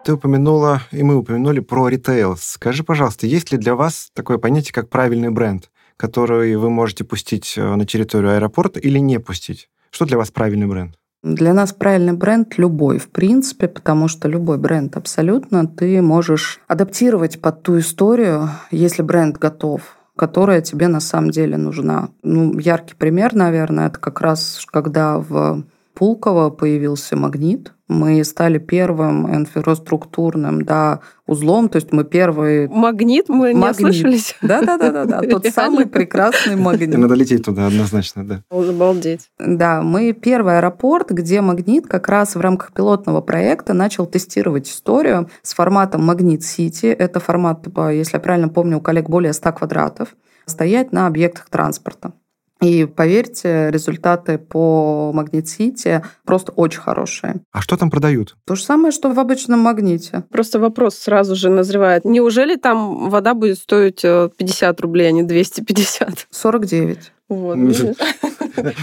Ты упомянула, и мы упомянули про ритейл. Скажи, пожалуйста, есть ли для вас такое понятие, как правильный бренд, который вы можете пустить э, на территорию аэропорта или не пустить? Что для вас правильный бренд? Для нас правильный бренд любой, в принципе, потому что любой бренд абсолютно ты можешь адаптировать под ту историю, если бренд готов которая тебе на самом деле нужна. Ну, яркий пример, наверное, это как раз когда в Пулково появился магнит. Мы стали первым инфраструктурным да, узлом, то есть мы первый... Магнит, мы не Магнит. ослышались? Да-да-да, тот самый прекрасный магнит. Надо лететь туда однозначно, да. Обалдеть. Да, мы первый аэропорт, где Магнит как раз в рамках пилотного проекта начал тестировать историю с форматом Магнит Сити. Это формат, типа, если я правильно помню, у коллег более 100 квадратов. Стоять на объектах транспорта. И поверьте, результаты по Магнит Сити просто очень хорошие. А что там продают? То же самое, что в обычном магните. Просто вопрос сразу же назревает. Неужели там вода будет стоить э, 50 рублей, а не 250? 49. Вот.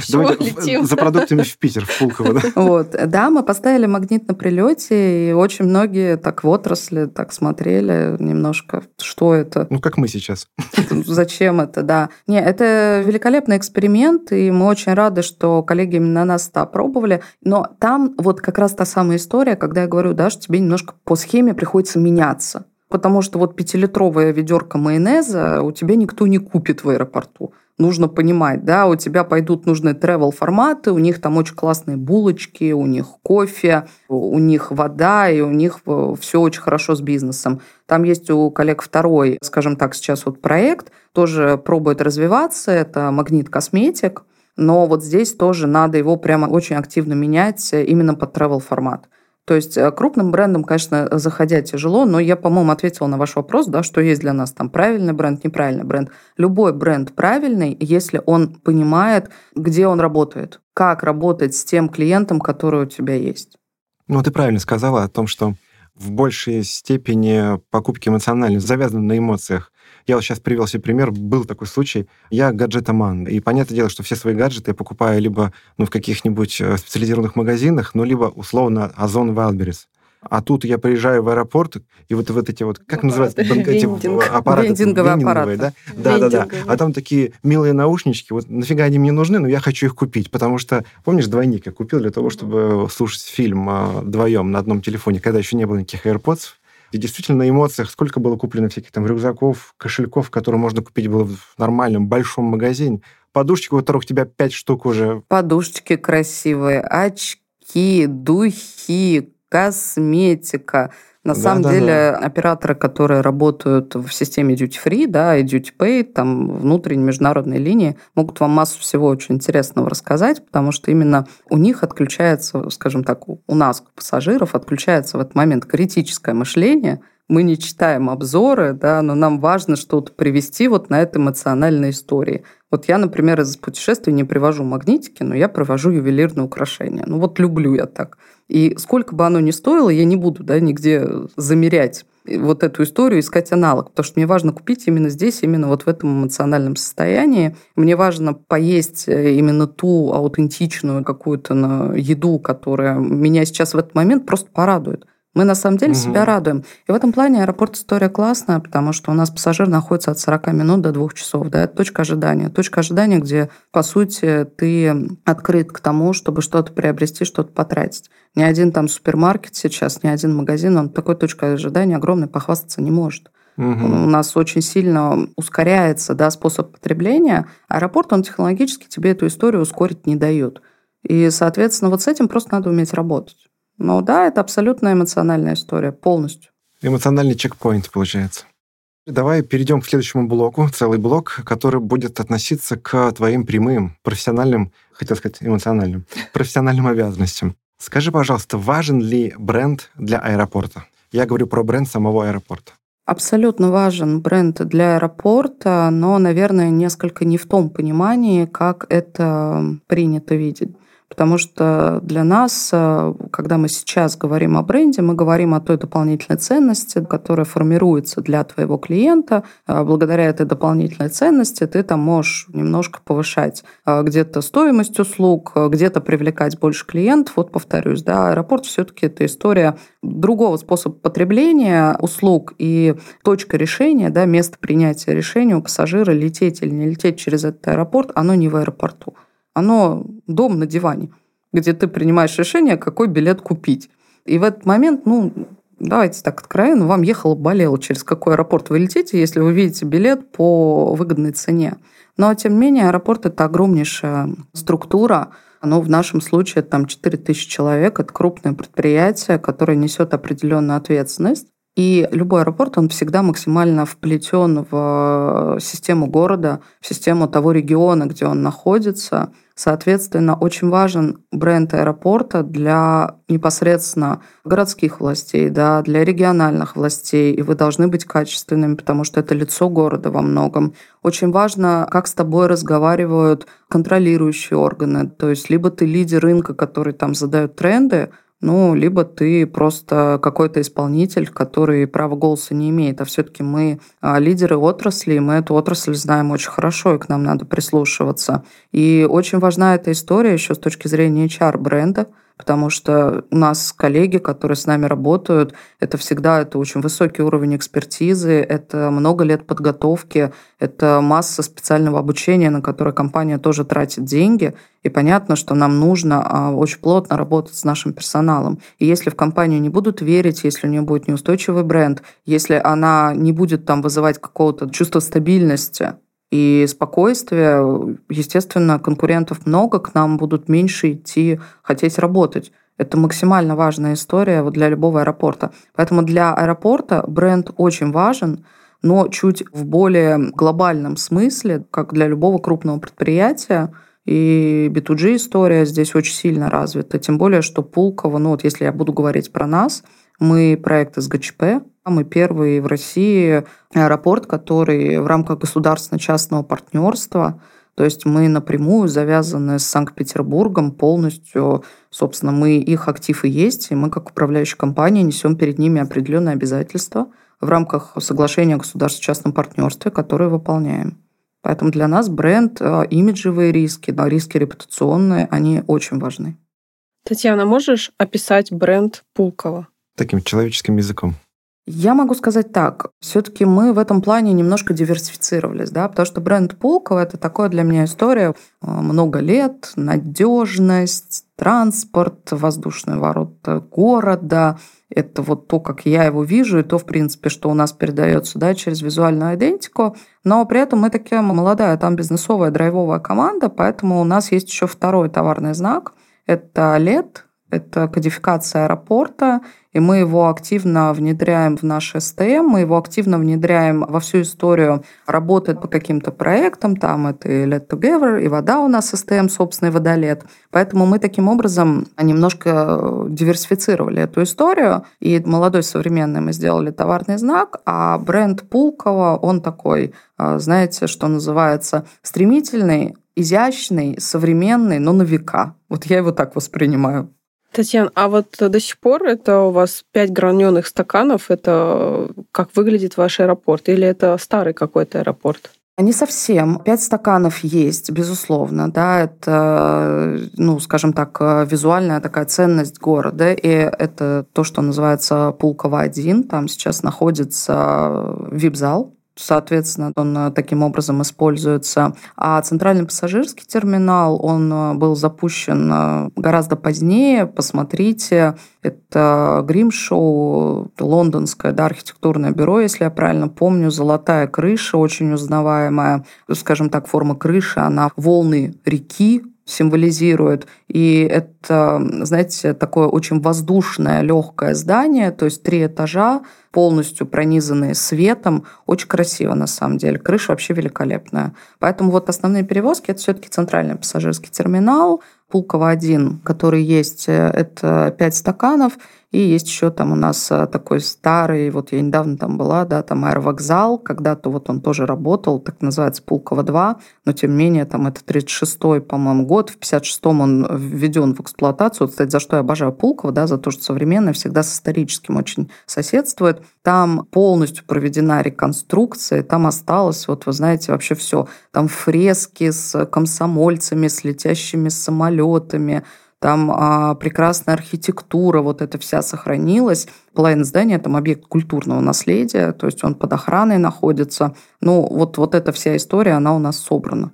Давайте за продуктами в Питер, в Пулково, да? Вот. Да, мы поставили магнит на прилете, и очень многие так в отрасли так смотрели немножко, что это, Ну, как мы сейчас. зачем это, да. Не, это великолепный эксперимент, и мы очень рады, что коллеги на нас это опробовали. Но там вот как раз та самая история, когда я говорю, да, что тебе немножко по схеме приходится меняться. Потому что вот пятилитровая ведерко майонеза у тебя никто не купит в аэропорту. Нужно понимать, да, у тебя пойдут нужные travel форматы, у них там очень классные булочки, у них кофе, у них вода, и у них все очень хорошо с бизнесом. Там есть у коллег второй, скажем так, сейчас вот проект, тоже пробует развиваться, это Магнит Косметик, но вот здесь тоже надо его прямо очень активно менять именно под travel формат. То есть э, крупным брендом, конечно, заходя тяжело, но я, по-моему, ответила на ваш вопрос, да, что есть для нас там правильный бренд, неправильный бренд. Любой бренд правильный, если он понимает, где он работает, как работать с тем клиентом, который у тебя есть. Ну, ты правильно сказала о том, что в большей степени покупки эмоциональные, завязаны на эмоциях. Я вот сейчас привел себе пример, был такой случай. Я гаджетоман, и понятное дело, что все свои гаджеты я покупаю либо ну, в каких-нибудь э, специализированных магазинах, ну, либо условно Озон Wildberries. А тут я приезжаю в аэропорт, и вот, вот эти вот, как Аппараты. называется, банк- эти Вендинг. аппараты, Вендинговые аппараты. да? Да, да, да. Вендинговые. А там такие милые наушнички, вот нафига они мне нужны, но я хочу их купить, потому что, помнишь, двойник я купил для того, чтобы слушать фильм э, вдвоем на одном телефоне, когда еще не было никаких AirPods. И действительно на эмоциях сколько было куплено всяких там рюкзаков, кошельков, которые можно купить было в нормальном большом магазине. Подушечек, у которых у тебя пять штук уже. Подушечки красивые, очки, духи, косметика. На Да, самом да, деле операторы, которые работают в системе Duty Free, да, и Duty Pay, там внутренние международные линии, могут вам массу всего очень интересного рассказать, потому что именно у них отключается, скажем так, у у нас, у пассажиров, отключается в этот момент критическое мышление, мы не читаем обзоры, да, но нам важно что-то привести вот на этой эмоциональной истории. Вот я, например, из путешествий не привожу магнитики, но я привожу ювелирные украшения. Ну вот люблю я так. И сколько бы оно ни стоило, я не буду да, нигде замерять вот эту историю, искать аналог, потому что мне важно купить именно здесь, именно вот в этом эмоциональном состоянии. Мне важно поесть э, именно ту аутентичную какую-то еду, которая меня сейчас в этот момент просто порадует. Мы на самом деле угу. себя радуем. И в этом плане аэропорт история классная, потому что у нас пассажир находится от 40 минут до 2 часов. Да, это точка ожидания. Точка ожидания, где, по сути, ты открыт к тому, чтобы что-то приобрести, что-то потратить. Ни один там супермаркет сейчас, ни один магазин, он такой точкой ожидания огромной похвастаться не может. Угу. У нас очень сильно ускоряется да, способ потребления. Аэропорт, он технологически тебе эту историю ускорить не дает. И, соответственно, вот с этим просто надо уметь работать. Но да, это абсолютно эмоциональная история, полностью. Эмоциональный чекпоинт, получается. Давай перейдем к следующему блоку, целый блок, который будет относиться к твоим прямым профессиональным, хотел сказать эмоциональным, профессиональным обязанностям. Скажи, пожалуйста, важен ли бренд для аэропорта? Я говорю про бренд самого аэропорта. Абсолютно важен бренд для аэропорта, но, наверное, несколько не в том понимании, как это принято видеть. Потому что для нас, э, когда мы сейчас говорим о бренде, мы говорим о той дополнительной ценности, которая формируется для твоего клиента. Э, благодаря этой дополнительной ценности ты там можешь немножко повышать э, где-то стоимость услуг, где-то привлекать больше клиентов. Вот повторюсь, да, аэропорт все-таки это история другого способа потребления услуг и точка решения, да, место принятия решения у пассажира лететь или не лететь через этот аэропорт, оно не в аэропорту. Оно дом на диване, где ты принимаешь решение, какой билет купить. И в этот момент, ну, давайте так откровенно, вам ехало болело, через какой аэропорт вы летите, если вы видите билет по выгодной цене. Но, тем не менее, аэропорт – это огромнейшая структура, но в нашем случае там 4 тысячи человек, это крупное предприятие, которое несет определенную ответственность. И любой аэропорт, он всегда максимально вплетен в систему города, в систему того региона, где он находится. Соответственно, очень важен бренд аэропорта для непосредственно городских властей, да, для региональных властей, и вы должны быть качественными, потому что это лицо города во многом. Очень важно, как с тобой разговаривают контролирующие органы, то есть либо ты лидер рынка, который там задает тренды, ну, либо ты просто какой-то исполнитель, который права голоса не имеет. А все-таки мы а, лидеры отрасли, и мы эту отрасль знаем очень хорошо, и к нам надо прислушиваться. И очень важна эта история еще с точки зрения HR-бренда, потому что у нас коллеги, которые с нами работают, это всегда это очень высокий уровень экспертизы, это много лет подготовки, это масса специального обучения, на которое компания тоже тратит деньги, и понятно, что нам нужно а, очень плотно работать с нашим персоналом. И если в компанию не будут верить, если у нее будет неустойчивый бренд, если она не будет там вызывать какого-то чувства стабильности, и спокойствие, естественно, конкурентов много, к нам будут меньше идти, хотеть работать. Это максимально важная история вот для любого аэропорта. Поэтому для аэропорта бренд очень важен, но чуть в более глобальном смысле, как для любого крупного предприятия, и B2G история здесь очень сильно развита. Тем более, что Пулково, ну вот если я буду говорить про нас, мы проект ГЧП, мы первый в России аэропорт, который в рамках государственно-частного партнерства то есть мы напрямую завязаны с Санкт-Петербургом полностью. Собственно, мы их актив и есть, и мы как управляющая компания несем перед ними определенные обязательства в рамках соглашения о государственно-частном партнерстве, которые выполняем. Поэтому для нас бренд, э, имиджевые риски, да, риски репутационные, они очень важны. Татьяна, можешь описать бренд Пулкова? Таким человеческим языком. Я могу сказать так. Все-таки мы в этом плане немножко диверсифицировались, да, потому что бренд Пулково это такое для меня история а, много лет, надежность, транспорт, воздушные ворота города. Это вот то, как я его вижу, и то, в принципе, что у нас передается да, через визуальную идентику. Но при этом мы такая молодая, там бизнесовая, драйвовая команда, поэтому у нас есть еще второй товарный знак. Это LED, Это кодификация аэропорта, и мы его активно внедряем в наш СТМ, мы его активно внедряем во всю историю работы по каким-то проектам, там это и Let Together, и вода у нас СТМ, собственный водолет. Поэтому мы таким образом немножко диверсифицировали эту историю, и молодой современный мы сделали товарный знак, а бренд Пулково, он такой, а, знаете, что называется, стремительный, изящный, современный, но на века. Вот я его так воспринимаю. Татьяна, а вот до сих пор это у вас пять граненых стаканов, это как выглядит ваш аэропорт? Или это старый какой-то аэропорт? Не совсем. Пять стаканов есть, безусловно. Да, это, ну, скажем так, визуальная такая ценность города. И это то, что называется Пулково-1. Там сейчас находится вип-зал, Соответственно, он э, таким образом используется. А центральный пассажирский терминал, он э, был запущен э, гораздо позднее. Посмотрите, это грим-шоу, лондонское да, архитектурное бюро, если я правильно помню, золотая крыша, очень узнаваемая, скажем так, форма крыши, она волны реки символизирует. И это, знаете, такое очень воздушное, легкое здание, то есть три этажа, полностью пронизанные светом. Очень красиво, на самом деле. Крыша вообще великолепная. Поэтому вот основные перевозки – это все таки центральный пассажирский терминал, Пулково-1, который есть, э, это 5 стаканов, и есть еще там у нас э, такой старый, вот я недавно там была, да, там аэровокзал, когда-то вот он тоже работал, так называется Пулково-2, но тем не менее там это 36-й, по-моему, год, в 56-м он введен в эксплуатацию. Кстати, за что я обожаю Пулково, да, за то, что современное всегда с историческим очень соседствует. Там полностью проведена реконструкция, там осталось, вот вы знаете, вообще все. Там фрески с комсомольцами, с летящими самолетами, там а, прекрасная архитектура, вот эта вся сохранилась. Половина здания – там объект культурного наследия, то есть он под охраной находится. Ну, вот, вот эта вся история, она у нас собрана.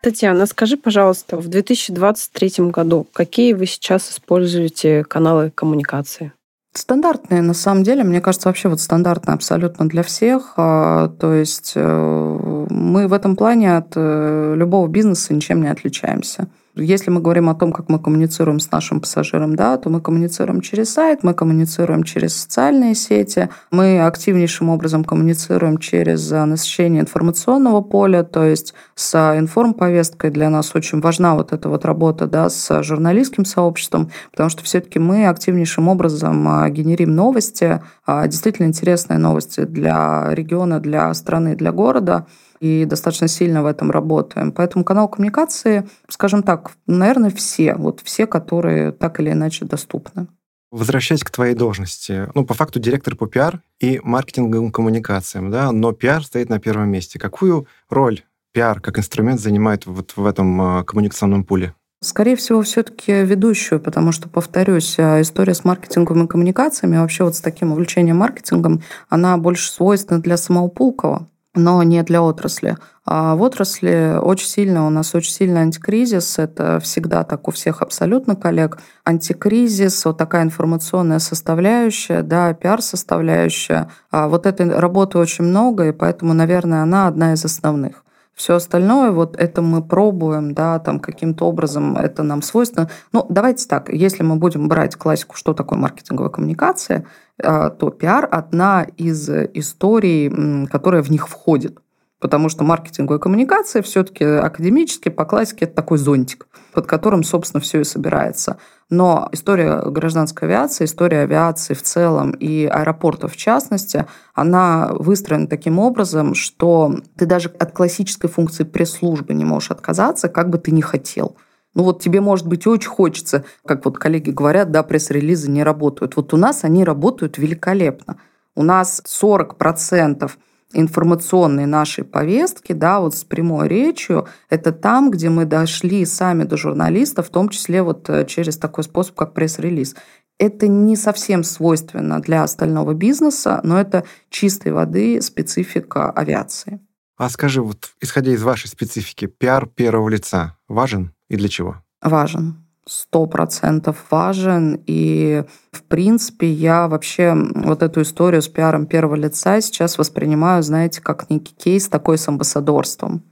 Татьяна, скажи, пожалуйста, в 2023 году какие вы сейчас используете каналы коммуникации? Стандартные, на самом деле, мне кажется, вообще вот стандартные абсолютно для всех. А, то есть э, мы в этом плане от э, любого бизнеса ничем не отличаемся. Если мы говорим о том, как мы коммуницируем с нашим пассажиром, да, то мы коммуницируем через сайт, мы коммуницируем через социальные сети, мы активнейшим образом коммуницируем через насыщение информационного поля, то есть с информповесткой. Для нас очень важна вот эта вот работа да, с журналистским сообществом, потому что все-таки мы активнейшим образом а, генерим новости, а, действительно интересные новости для региона, для страны, для города и достаточно сильно в этом работаем. Поэтому канал коммуникации, скажем так, наверное, все, вот все, которые так или иначе доступны. Возвращаясь к твоей должности, ну, по факту директор по пиар и маркетинговым коммуникациям, да, но пиар стоит на первом месте. Какую роль пиар как инструмент занимает вот в этом а, коммуникационном пуле? Скорее всего, все-таки ведущую, потому что, повторюсь, а, история с маркетинговыми коммуникациями, вообще вот с таким увлечением маркетингом, она больше свойственна для самого Пулкова но не для отрасли. А в отрасли очень сильно, у нас очень сильный антикризис, это всегда так у всех абсолютно коллег. Антикризис, вот такая информационная составляющая, да, пиар-составляющая. А вот этой работы очень много, и поэтому, наверное, она одна из основных. Все остальное, вот это мы пробуем, да, там каким-то образом это нам свойственно. Ну, давайте так, если мы будем брать классику, что такое маркетинговая коммуникация, а, то пиар – одна из историй, которая в них входит. Потому что маркетинговая коммуникация все-таки академически, по классике, это такой зонтик, под которым, собственно, все и собирается. Но история гражданской авиации, история авиации в целом и аэропортов в частности, она выстроена таким образом, что ты даже от классической функции пресс-службы не можешь отказаться, как бы ты ни хотел. Ну вот тебе, может быть, очень хочется, как вот коллеги говорят, да, пресс-релизы не работают. Вот у нас они работают великолепно. У нас 40% информационной нашей повестки, да, вот с прямой речью, это там, где мы дошли сами до журналистов, в том числе вот э, через такой способ, как пресс-релиз. Это не совсем свойственно для остального бизнеса, но это чистой воды специфика авиации. А скажи, вот исходя из вашей специфики, пиар первого лица важен и для чего? Важен сто процентов важен. И, в принципе, я вообще вот эту историю с пиаром первого лица сейчас воспринимаю, знаете, как некий кейс такой с амбассадорством.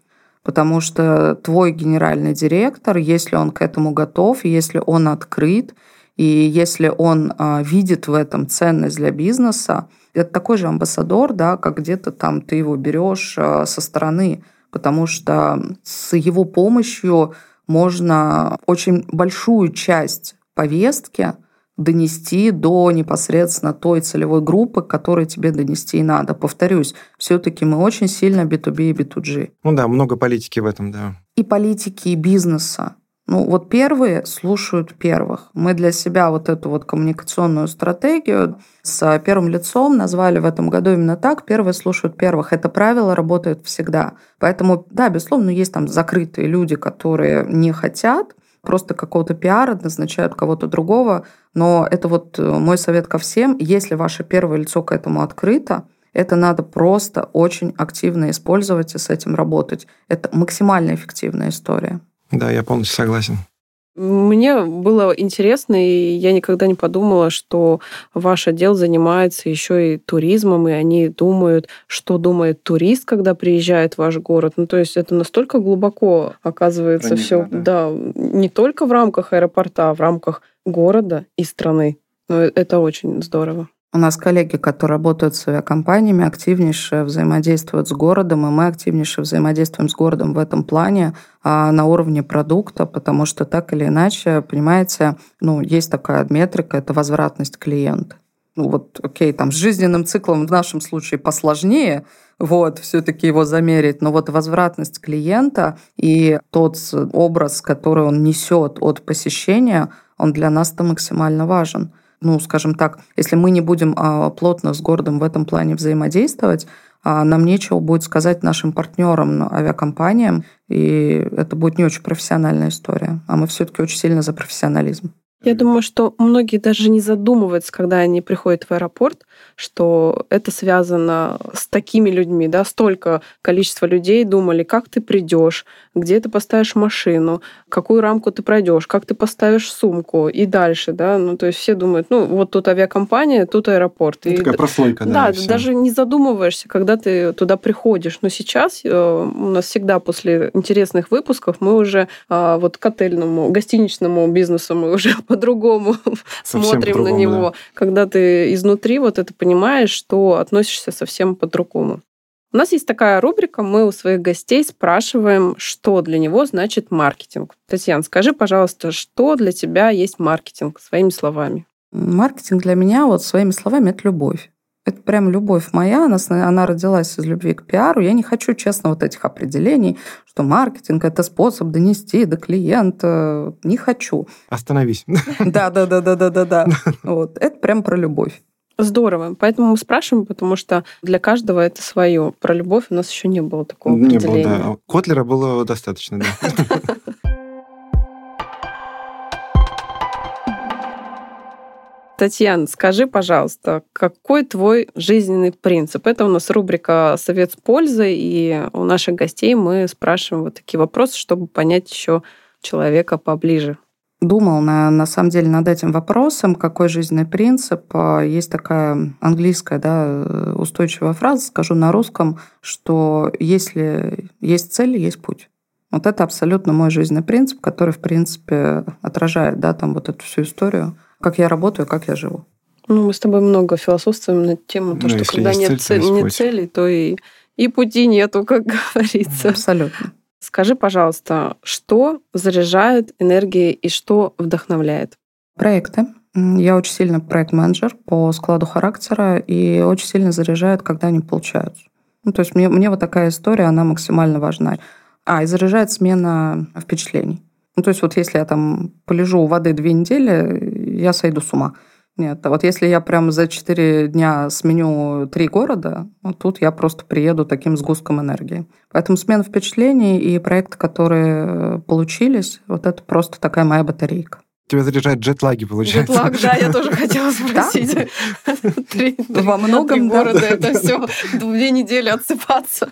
Потому что твой генеральный директор, если он к этому готов, если он открыт, и если он а, видит в этом ценность для бизнеса, это такой же амбассадор, да, как где-то там ты его берешь а, со стороны, потому что с его помощью можно очень большую часть повестки донести до непосредственно той целевой группы, к которой тебе донести и надо. Повторюсь, все-таки мы очень сильно B2B и B2G. Ну да, много политики в этом, да. И политики, и бизнеса. Ну, вот первые слушают первых. Мы для себя вот эту вот коммуникационную стратегию с первым лицом назвали в этом году именно так. Первые слушают первых. Это правило работает всегда. Поэтому, да, безусловно, есть там закрытые люди, которые не хотят, просто какого-то пиара назначают кого-то другого. Но это вот э, мой совет ко всем. Если ваше первое лицо к этому открыто, это надо просто очень активно использовать и с этим работать. Это максимально эффективная история. Да, я полностью согласен. Мне было интересно, и я никогда не подумала, что ваш отдел занимается еще и туризмом, и они думают, что думает турист, когда приезжает в ваш город. Ну, то есть это настолько глубоко оказывается все, да. да, не только в рамках аэропорта, а в рамках города и страны. Ну, это очень здорово. У нас коллеги, которые работают с авиакомпаниями, активнейше взаимодействуют с городом, и мы активнейше взаимодействуем с городом в этом плане а, на уровне продукта, потому что так или иначе, понимаете, ну, есть такая метрика, это возвратность клиента. Ну вот, окей, там с жизненным циклом в нашем случае посложнее, вот, все-таки его замерить, но вот возвратность клиента и тот образ, который он несет от посещения, он для нас-то максимально важен ну, скажем так, если мы не будем а, плотно с городом в этом плане взаимодействовать, а, нам нечего будет сказать нашим партнерам, ну, авиакомпаниям, и это будет не очень профессиональная история. А мы все-таки очень сильно за профессионализм. Я думаю, что многие даже не задумываются, когда они приходят в аэропорт, что это связано с такими людьми, да, столько количества людей думали, как ты придешь, где ты поставишь машину, какую рамку ты пройдешь, как ты поставишь сумку и дальше, да, ну то есть все думают, ну вот тут авиакомпания, тут аэропорт. Ну, и, такая прослойка, да. Да, даже не задумываешься, когда ты туда приходишь. Но сейчас э, у нас всегда после интересных выпусков мы уже а, вот к отельному, гостиничному бизнесу мы уже по-другому смотрим по на него. Да. Когда ты изнутри вот это понимаешь, что относишься совсем по-другому. У нас есть такая рубрика, мы у своих гостей спрашиваем, что для него значит маркетинг. Татьяна, скажи, пожалуйста, что для тебя есть маркетинг своими словами? Маркетинг для меня, вот своими словами, это любовь. Это прям любовь моя, она, она родилась из любви к пиару. Я не хочу, честно, вот этих определений, что маркетинг – это способ донести до клиента. Не хочу. Остановись. Да, да, да, да, да, да, да. Вот. Это прям про любовь. Здорово. Поэтому мы спрашиваем, потому что для каждого это свое. Про любовь у нас еще не было такого не определения. Было, да. Котлера было достаточно, да. Татьяна, скажи, пожалуйста, какой твой жизненный принцип? Это у нас рубрика «Совет с пользой», и у наших гостей мы спрашиваем вот такие вопросы, чтобы понять еще человека поближе. Думал на, на самом деле над этим вопросом, какой жизненный принцип. Есть такая английская да, устойчивая фраза, скажу на русском, что если есть цель, есть путь. Вот это абсолютно мой жизненный принцип, который, в принципе, отражает да, там вот эту всю историю как я работаю, как я живу. Ну, мы с тобой много философствуем на тему, то, ну, что когда нет, цель, цель, нет цели, то и, и пути нету, как говорится. Абсолютно. Скажи, пожалуйста, что заряжает энергией и что вдохновляет? Проекты. Я очень сильно проект-менеджер по складу характера и очень сильно заряжает, когда они получаются. Ну, то есть мне, мне вот такая история, она максимально важна. А, и заряжает смена впечатлений. Ну, то есть вот если я там полежу у воды две недели, я сойду с ума. Нет, а вот если я прям за четыре дня сменю три города, вот тут я просто приеду таким сгустком энергии. Поэтому смена впечатлений и проекты, которые получились, вот это просто такая моя батарейка. Тебя заряжает джетлаги, получается. Джетлаг, да, я тоже хотела спросить. Во многом города это все две недели отсыпаться.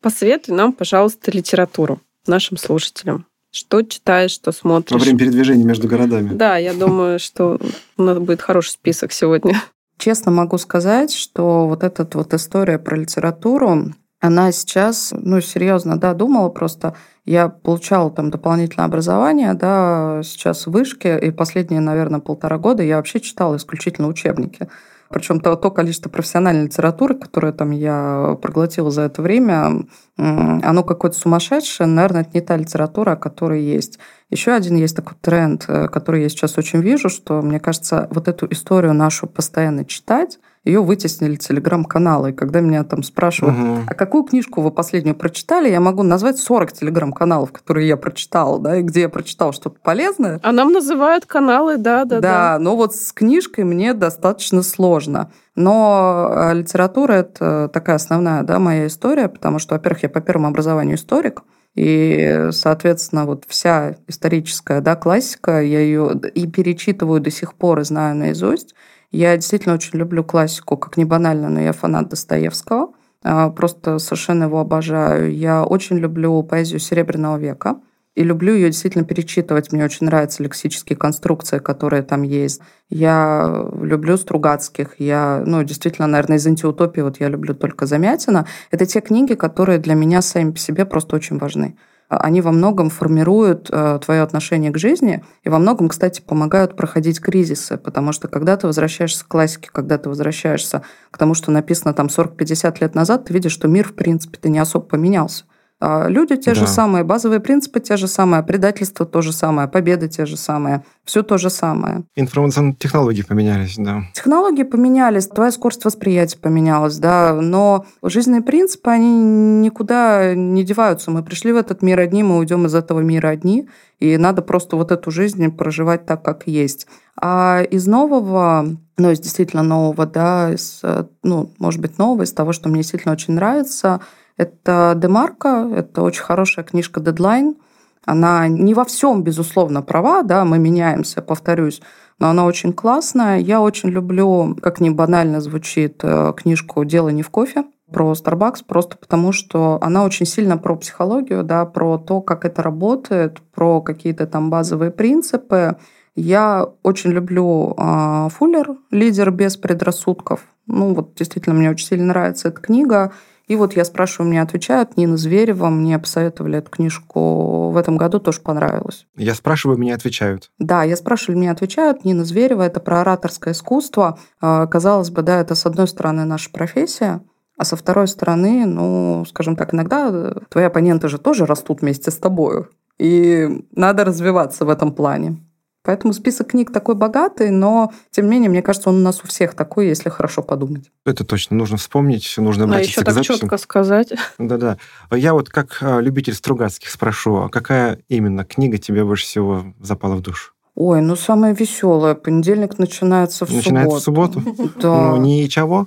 Посоветуй нам, пожалуйста, литературу нашим слушателям. Что читаешь, что смотришь. Во время передвижения между городами. Да, я думаю, что у нас будет хороший список сегодня. Честно могу сказать, что вот эта вот история про литературу, она сейчас, ну, серьезно, да, думала просто, я получала там дополнительное образование, да, сейчас в вышке, и последние, наверное, полтора года я вообще читала исключительно учебники. Причем то, то количество профессиональной литературы, которое там я проглотила за это время, оно какое-то сумасшедшее. Наверное, это не та литература, которая есть. Еще один есть такой тренд, э, который я сейчас очень вижу, что, мне кажется, вот эту историю нашу постоянно читать, ее вытеснили телеграм-каналы. И когда меня там спрашивают, угу. а какую книжку вы последнюю прочитали, я могу назвать 40 телеграм-каналов, которые я прочитала, да, и где я прочитала что-то полезное. А нам называют каналы, да, да, да. Да, но вот с книжкой мне достаточно сложно. Но э, литература – это такая основная да, моя история, потому что, во-первых, я по первому образованию историк, и, соответственно, вот вся историческая да, классика, я ее и перечитываю до сих пор и знаю наизусть. Я действительно очень люблю классику, как не банально, но я фанат Достоевского. А, просто совершенно его обожаю. Я очень люблю поэзию Серебряного века. И люблю ее действительно перечитывать. Мне очень нравятся лексические конструкции, которые там есть. Я люблю Стругацких. Я, ну, действительно, наверное, из антиутопии вот я люблю только Замятина. Это те книги, которые для меня сами по себе просто очень важны они во многом формируют э, твое отношение к жизни и во многом, кстати, помогают проходить кризисы, потому что когда ты возвращаешься к классике, когда ты возвращаешься к тому, что написано там 40-50 лет назад, ты видишь, что мир, в принципе-то не особо поменялся. А люди те да. же самые, базовые принципы те же самые, предательство то же самое, победы те же самые, все то же самое. Информационные технологии поменялись, да. Технологии поменялись, твоя скорость восприятия поменялась, да, но жизненные принципы, они никуда не деваются. Мы пришли в этот мир одни, мы уйдем из этого мира одни, и надо просто вот эту жизнь проживать так, как есть. А из нового, ну, из действительно нового, да, из, ну, может быть, нового, из того, что мне действительно очень нравится – это Демарка, это очень хорошая книжка «Дедлайн». Она не во всем, безусловно, права, да, мы меняемся, повторюсь, но она очень классная. Я очень люблю, как не банально звучит, э, книжку «Дело не в кофе», про Starbucks, просто потому что она очень сильно про психологию, да, про то, как это работает, про какие-то там базовые принципы. Я очень люблю э, Фуллер, лидер без предрассудков. Ну вот действительно мне очень сильно нравится эта книга. И вот я спрашиваю, мне отвечают, Нина Зверева, мне посоветовали эту книжку в этом году, тоже понравилось. Я спрашиваю, мне отвечают. Да, я спрашиваю, мне отвечают. Нина Зверева, это про ораторское искусство. А, казалось бы, да, это с одной стороны наша профессия, а со второй стороны, ну, скажем так, иногда твои оппоненты же тоже растут вместе с тобой. И надо развиваться в этом плане. Поэтому список книг такой богатый, но, тем не менее, мне кажется, он у нас у всех такой, если хорошо подумать. Это точно. Нужно вспомнить, нужно обратиться а еще к так четко сказать. Да-да. Я вот как а, любитель Стругацких спрошу, а какая именно книга тебе больше всего запала в душу? Ой, ну самое веселое. Понедельник начинается в начинается субботу. в субботу? Да. Ну, ничего?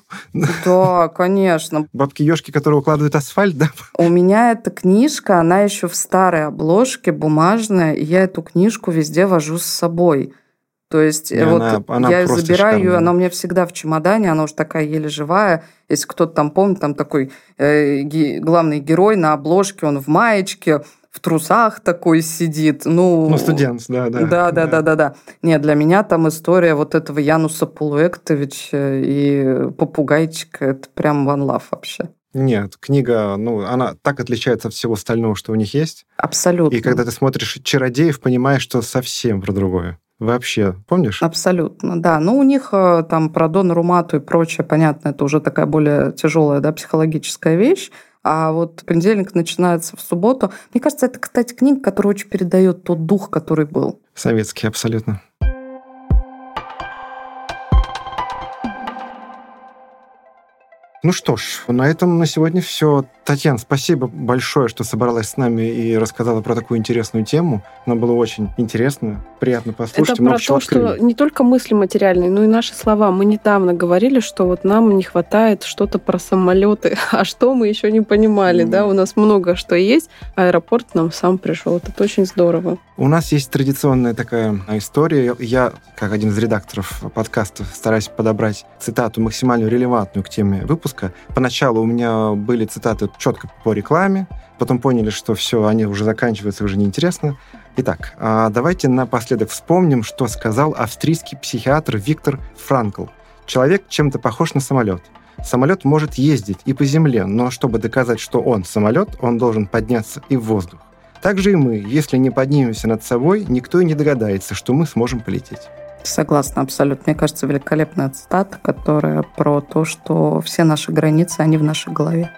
Да, конечно. Бабки-ешки, которые укладывают асфальт, да? У меня эта книжка, она еще в старой обложке, бумажная, и я эту книжку везде вожу с собой. То есть и вот она, она я забираю ее, она у меня всегда в чемодане, она уже такая еле живая. Если кто-то там помнит, там такой э, главный герой на обложке, он в маечке, в трусах такой сидит. Ну, ну студент, да, да. Да, да, да, да, да. Нет, для меня там история вот этого Януса Полуэктовича и попугайчика, это прям one love вообще. Нет, книга, ну, она так отличается от всего остального, что у них есть. Абсолютно. И когда ты смотришь «Чародеев», понимаешь, что совсем про другое. Вообще, помнишь? Абсолютно, да. Ну, у них э, там про Дон Румату и прочее, понятно, это уже такая более тяжелая, да, психологическая вещь. А вот понедельник начинается в субботу. Мне кажется, это, кстати, книга, которая очень передает тот дух, который был. Советский, абсолютно. Ну что ж, на этом на сегодня все. Татьяна, спасибо большое, что собралась с нами и рассказала про такую интересную тему. Нам было очень интересно, приятно послушать. Это про то, что не только мысли материальные, но и наши слова. Мы недавно говорили, что вот нам не хватает что-то про самолеты, а что мы еще не понимали, mm. да? У нас много что есть. Аэропорт нам сам пришел. Это очень здорово. У нас есть традиционная такая история. Я, как один из редакторов подкаста, стараюсь подобрать цитату максимально релевантную к теме выпуска. Поначалу у меня были цитаты четко по рекламе, потом поняли, что все, они уже заканчиваются, уже неинтересно. Итак, а давайте напоследок вспомним, что сказал австрийский психиатр Виктор Франкл. Человек чем-то похож на самолет. Самолет может ездить и по земле, но чтобы доказать, что он самолет, он должен подняться и в воздух. Также и мы, если не поднимемся над собой, никто и не догадается, что мы сможем полететь. Согласна, абсолютно. Мне кажется, великолепная цитата, которая про то, что все наши границы, они в нашей голове.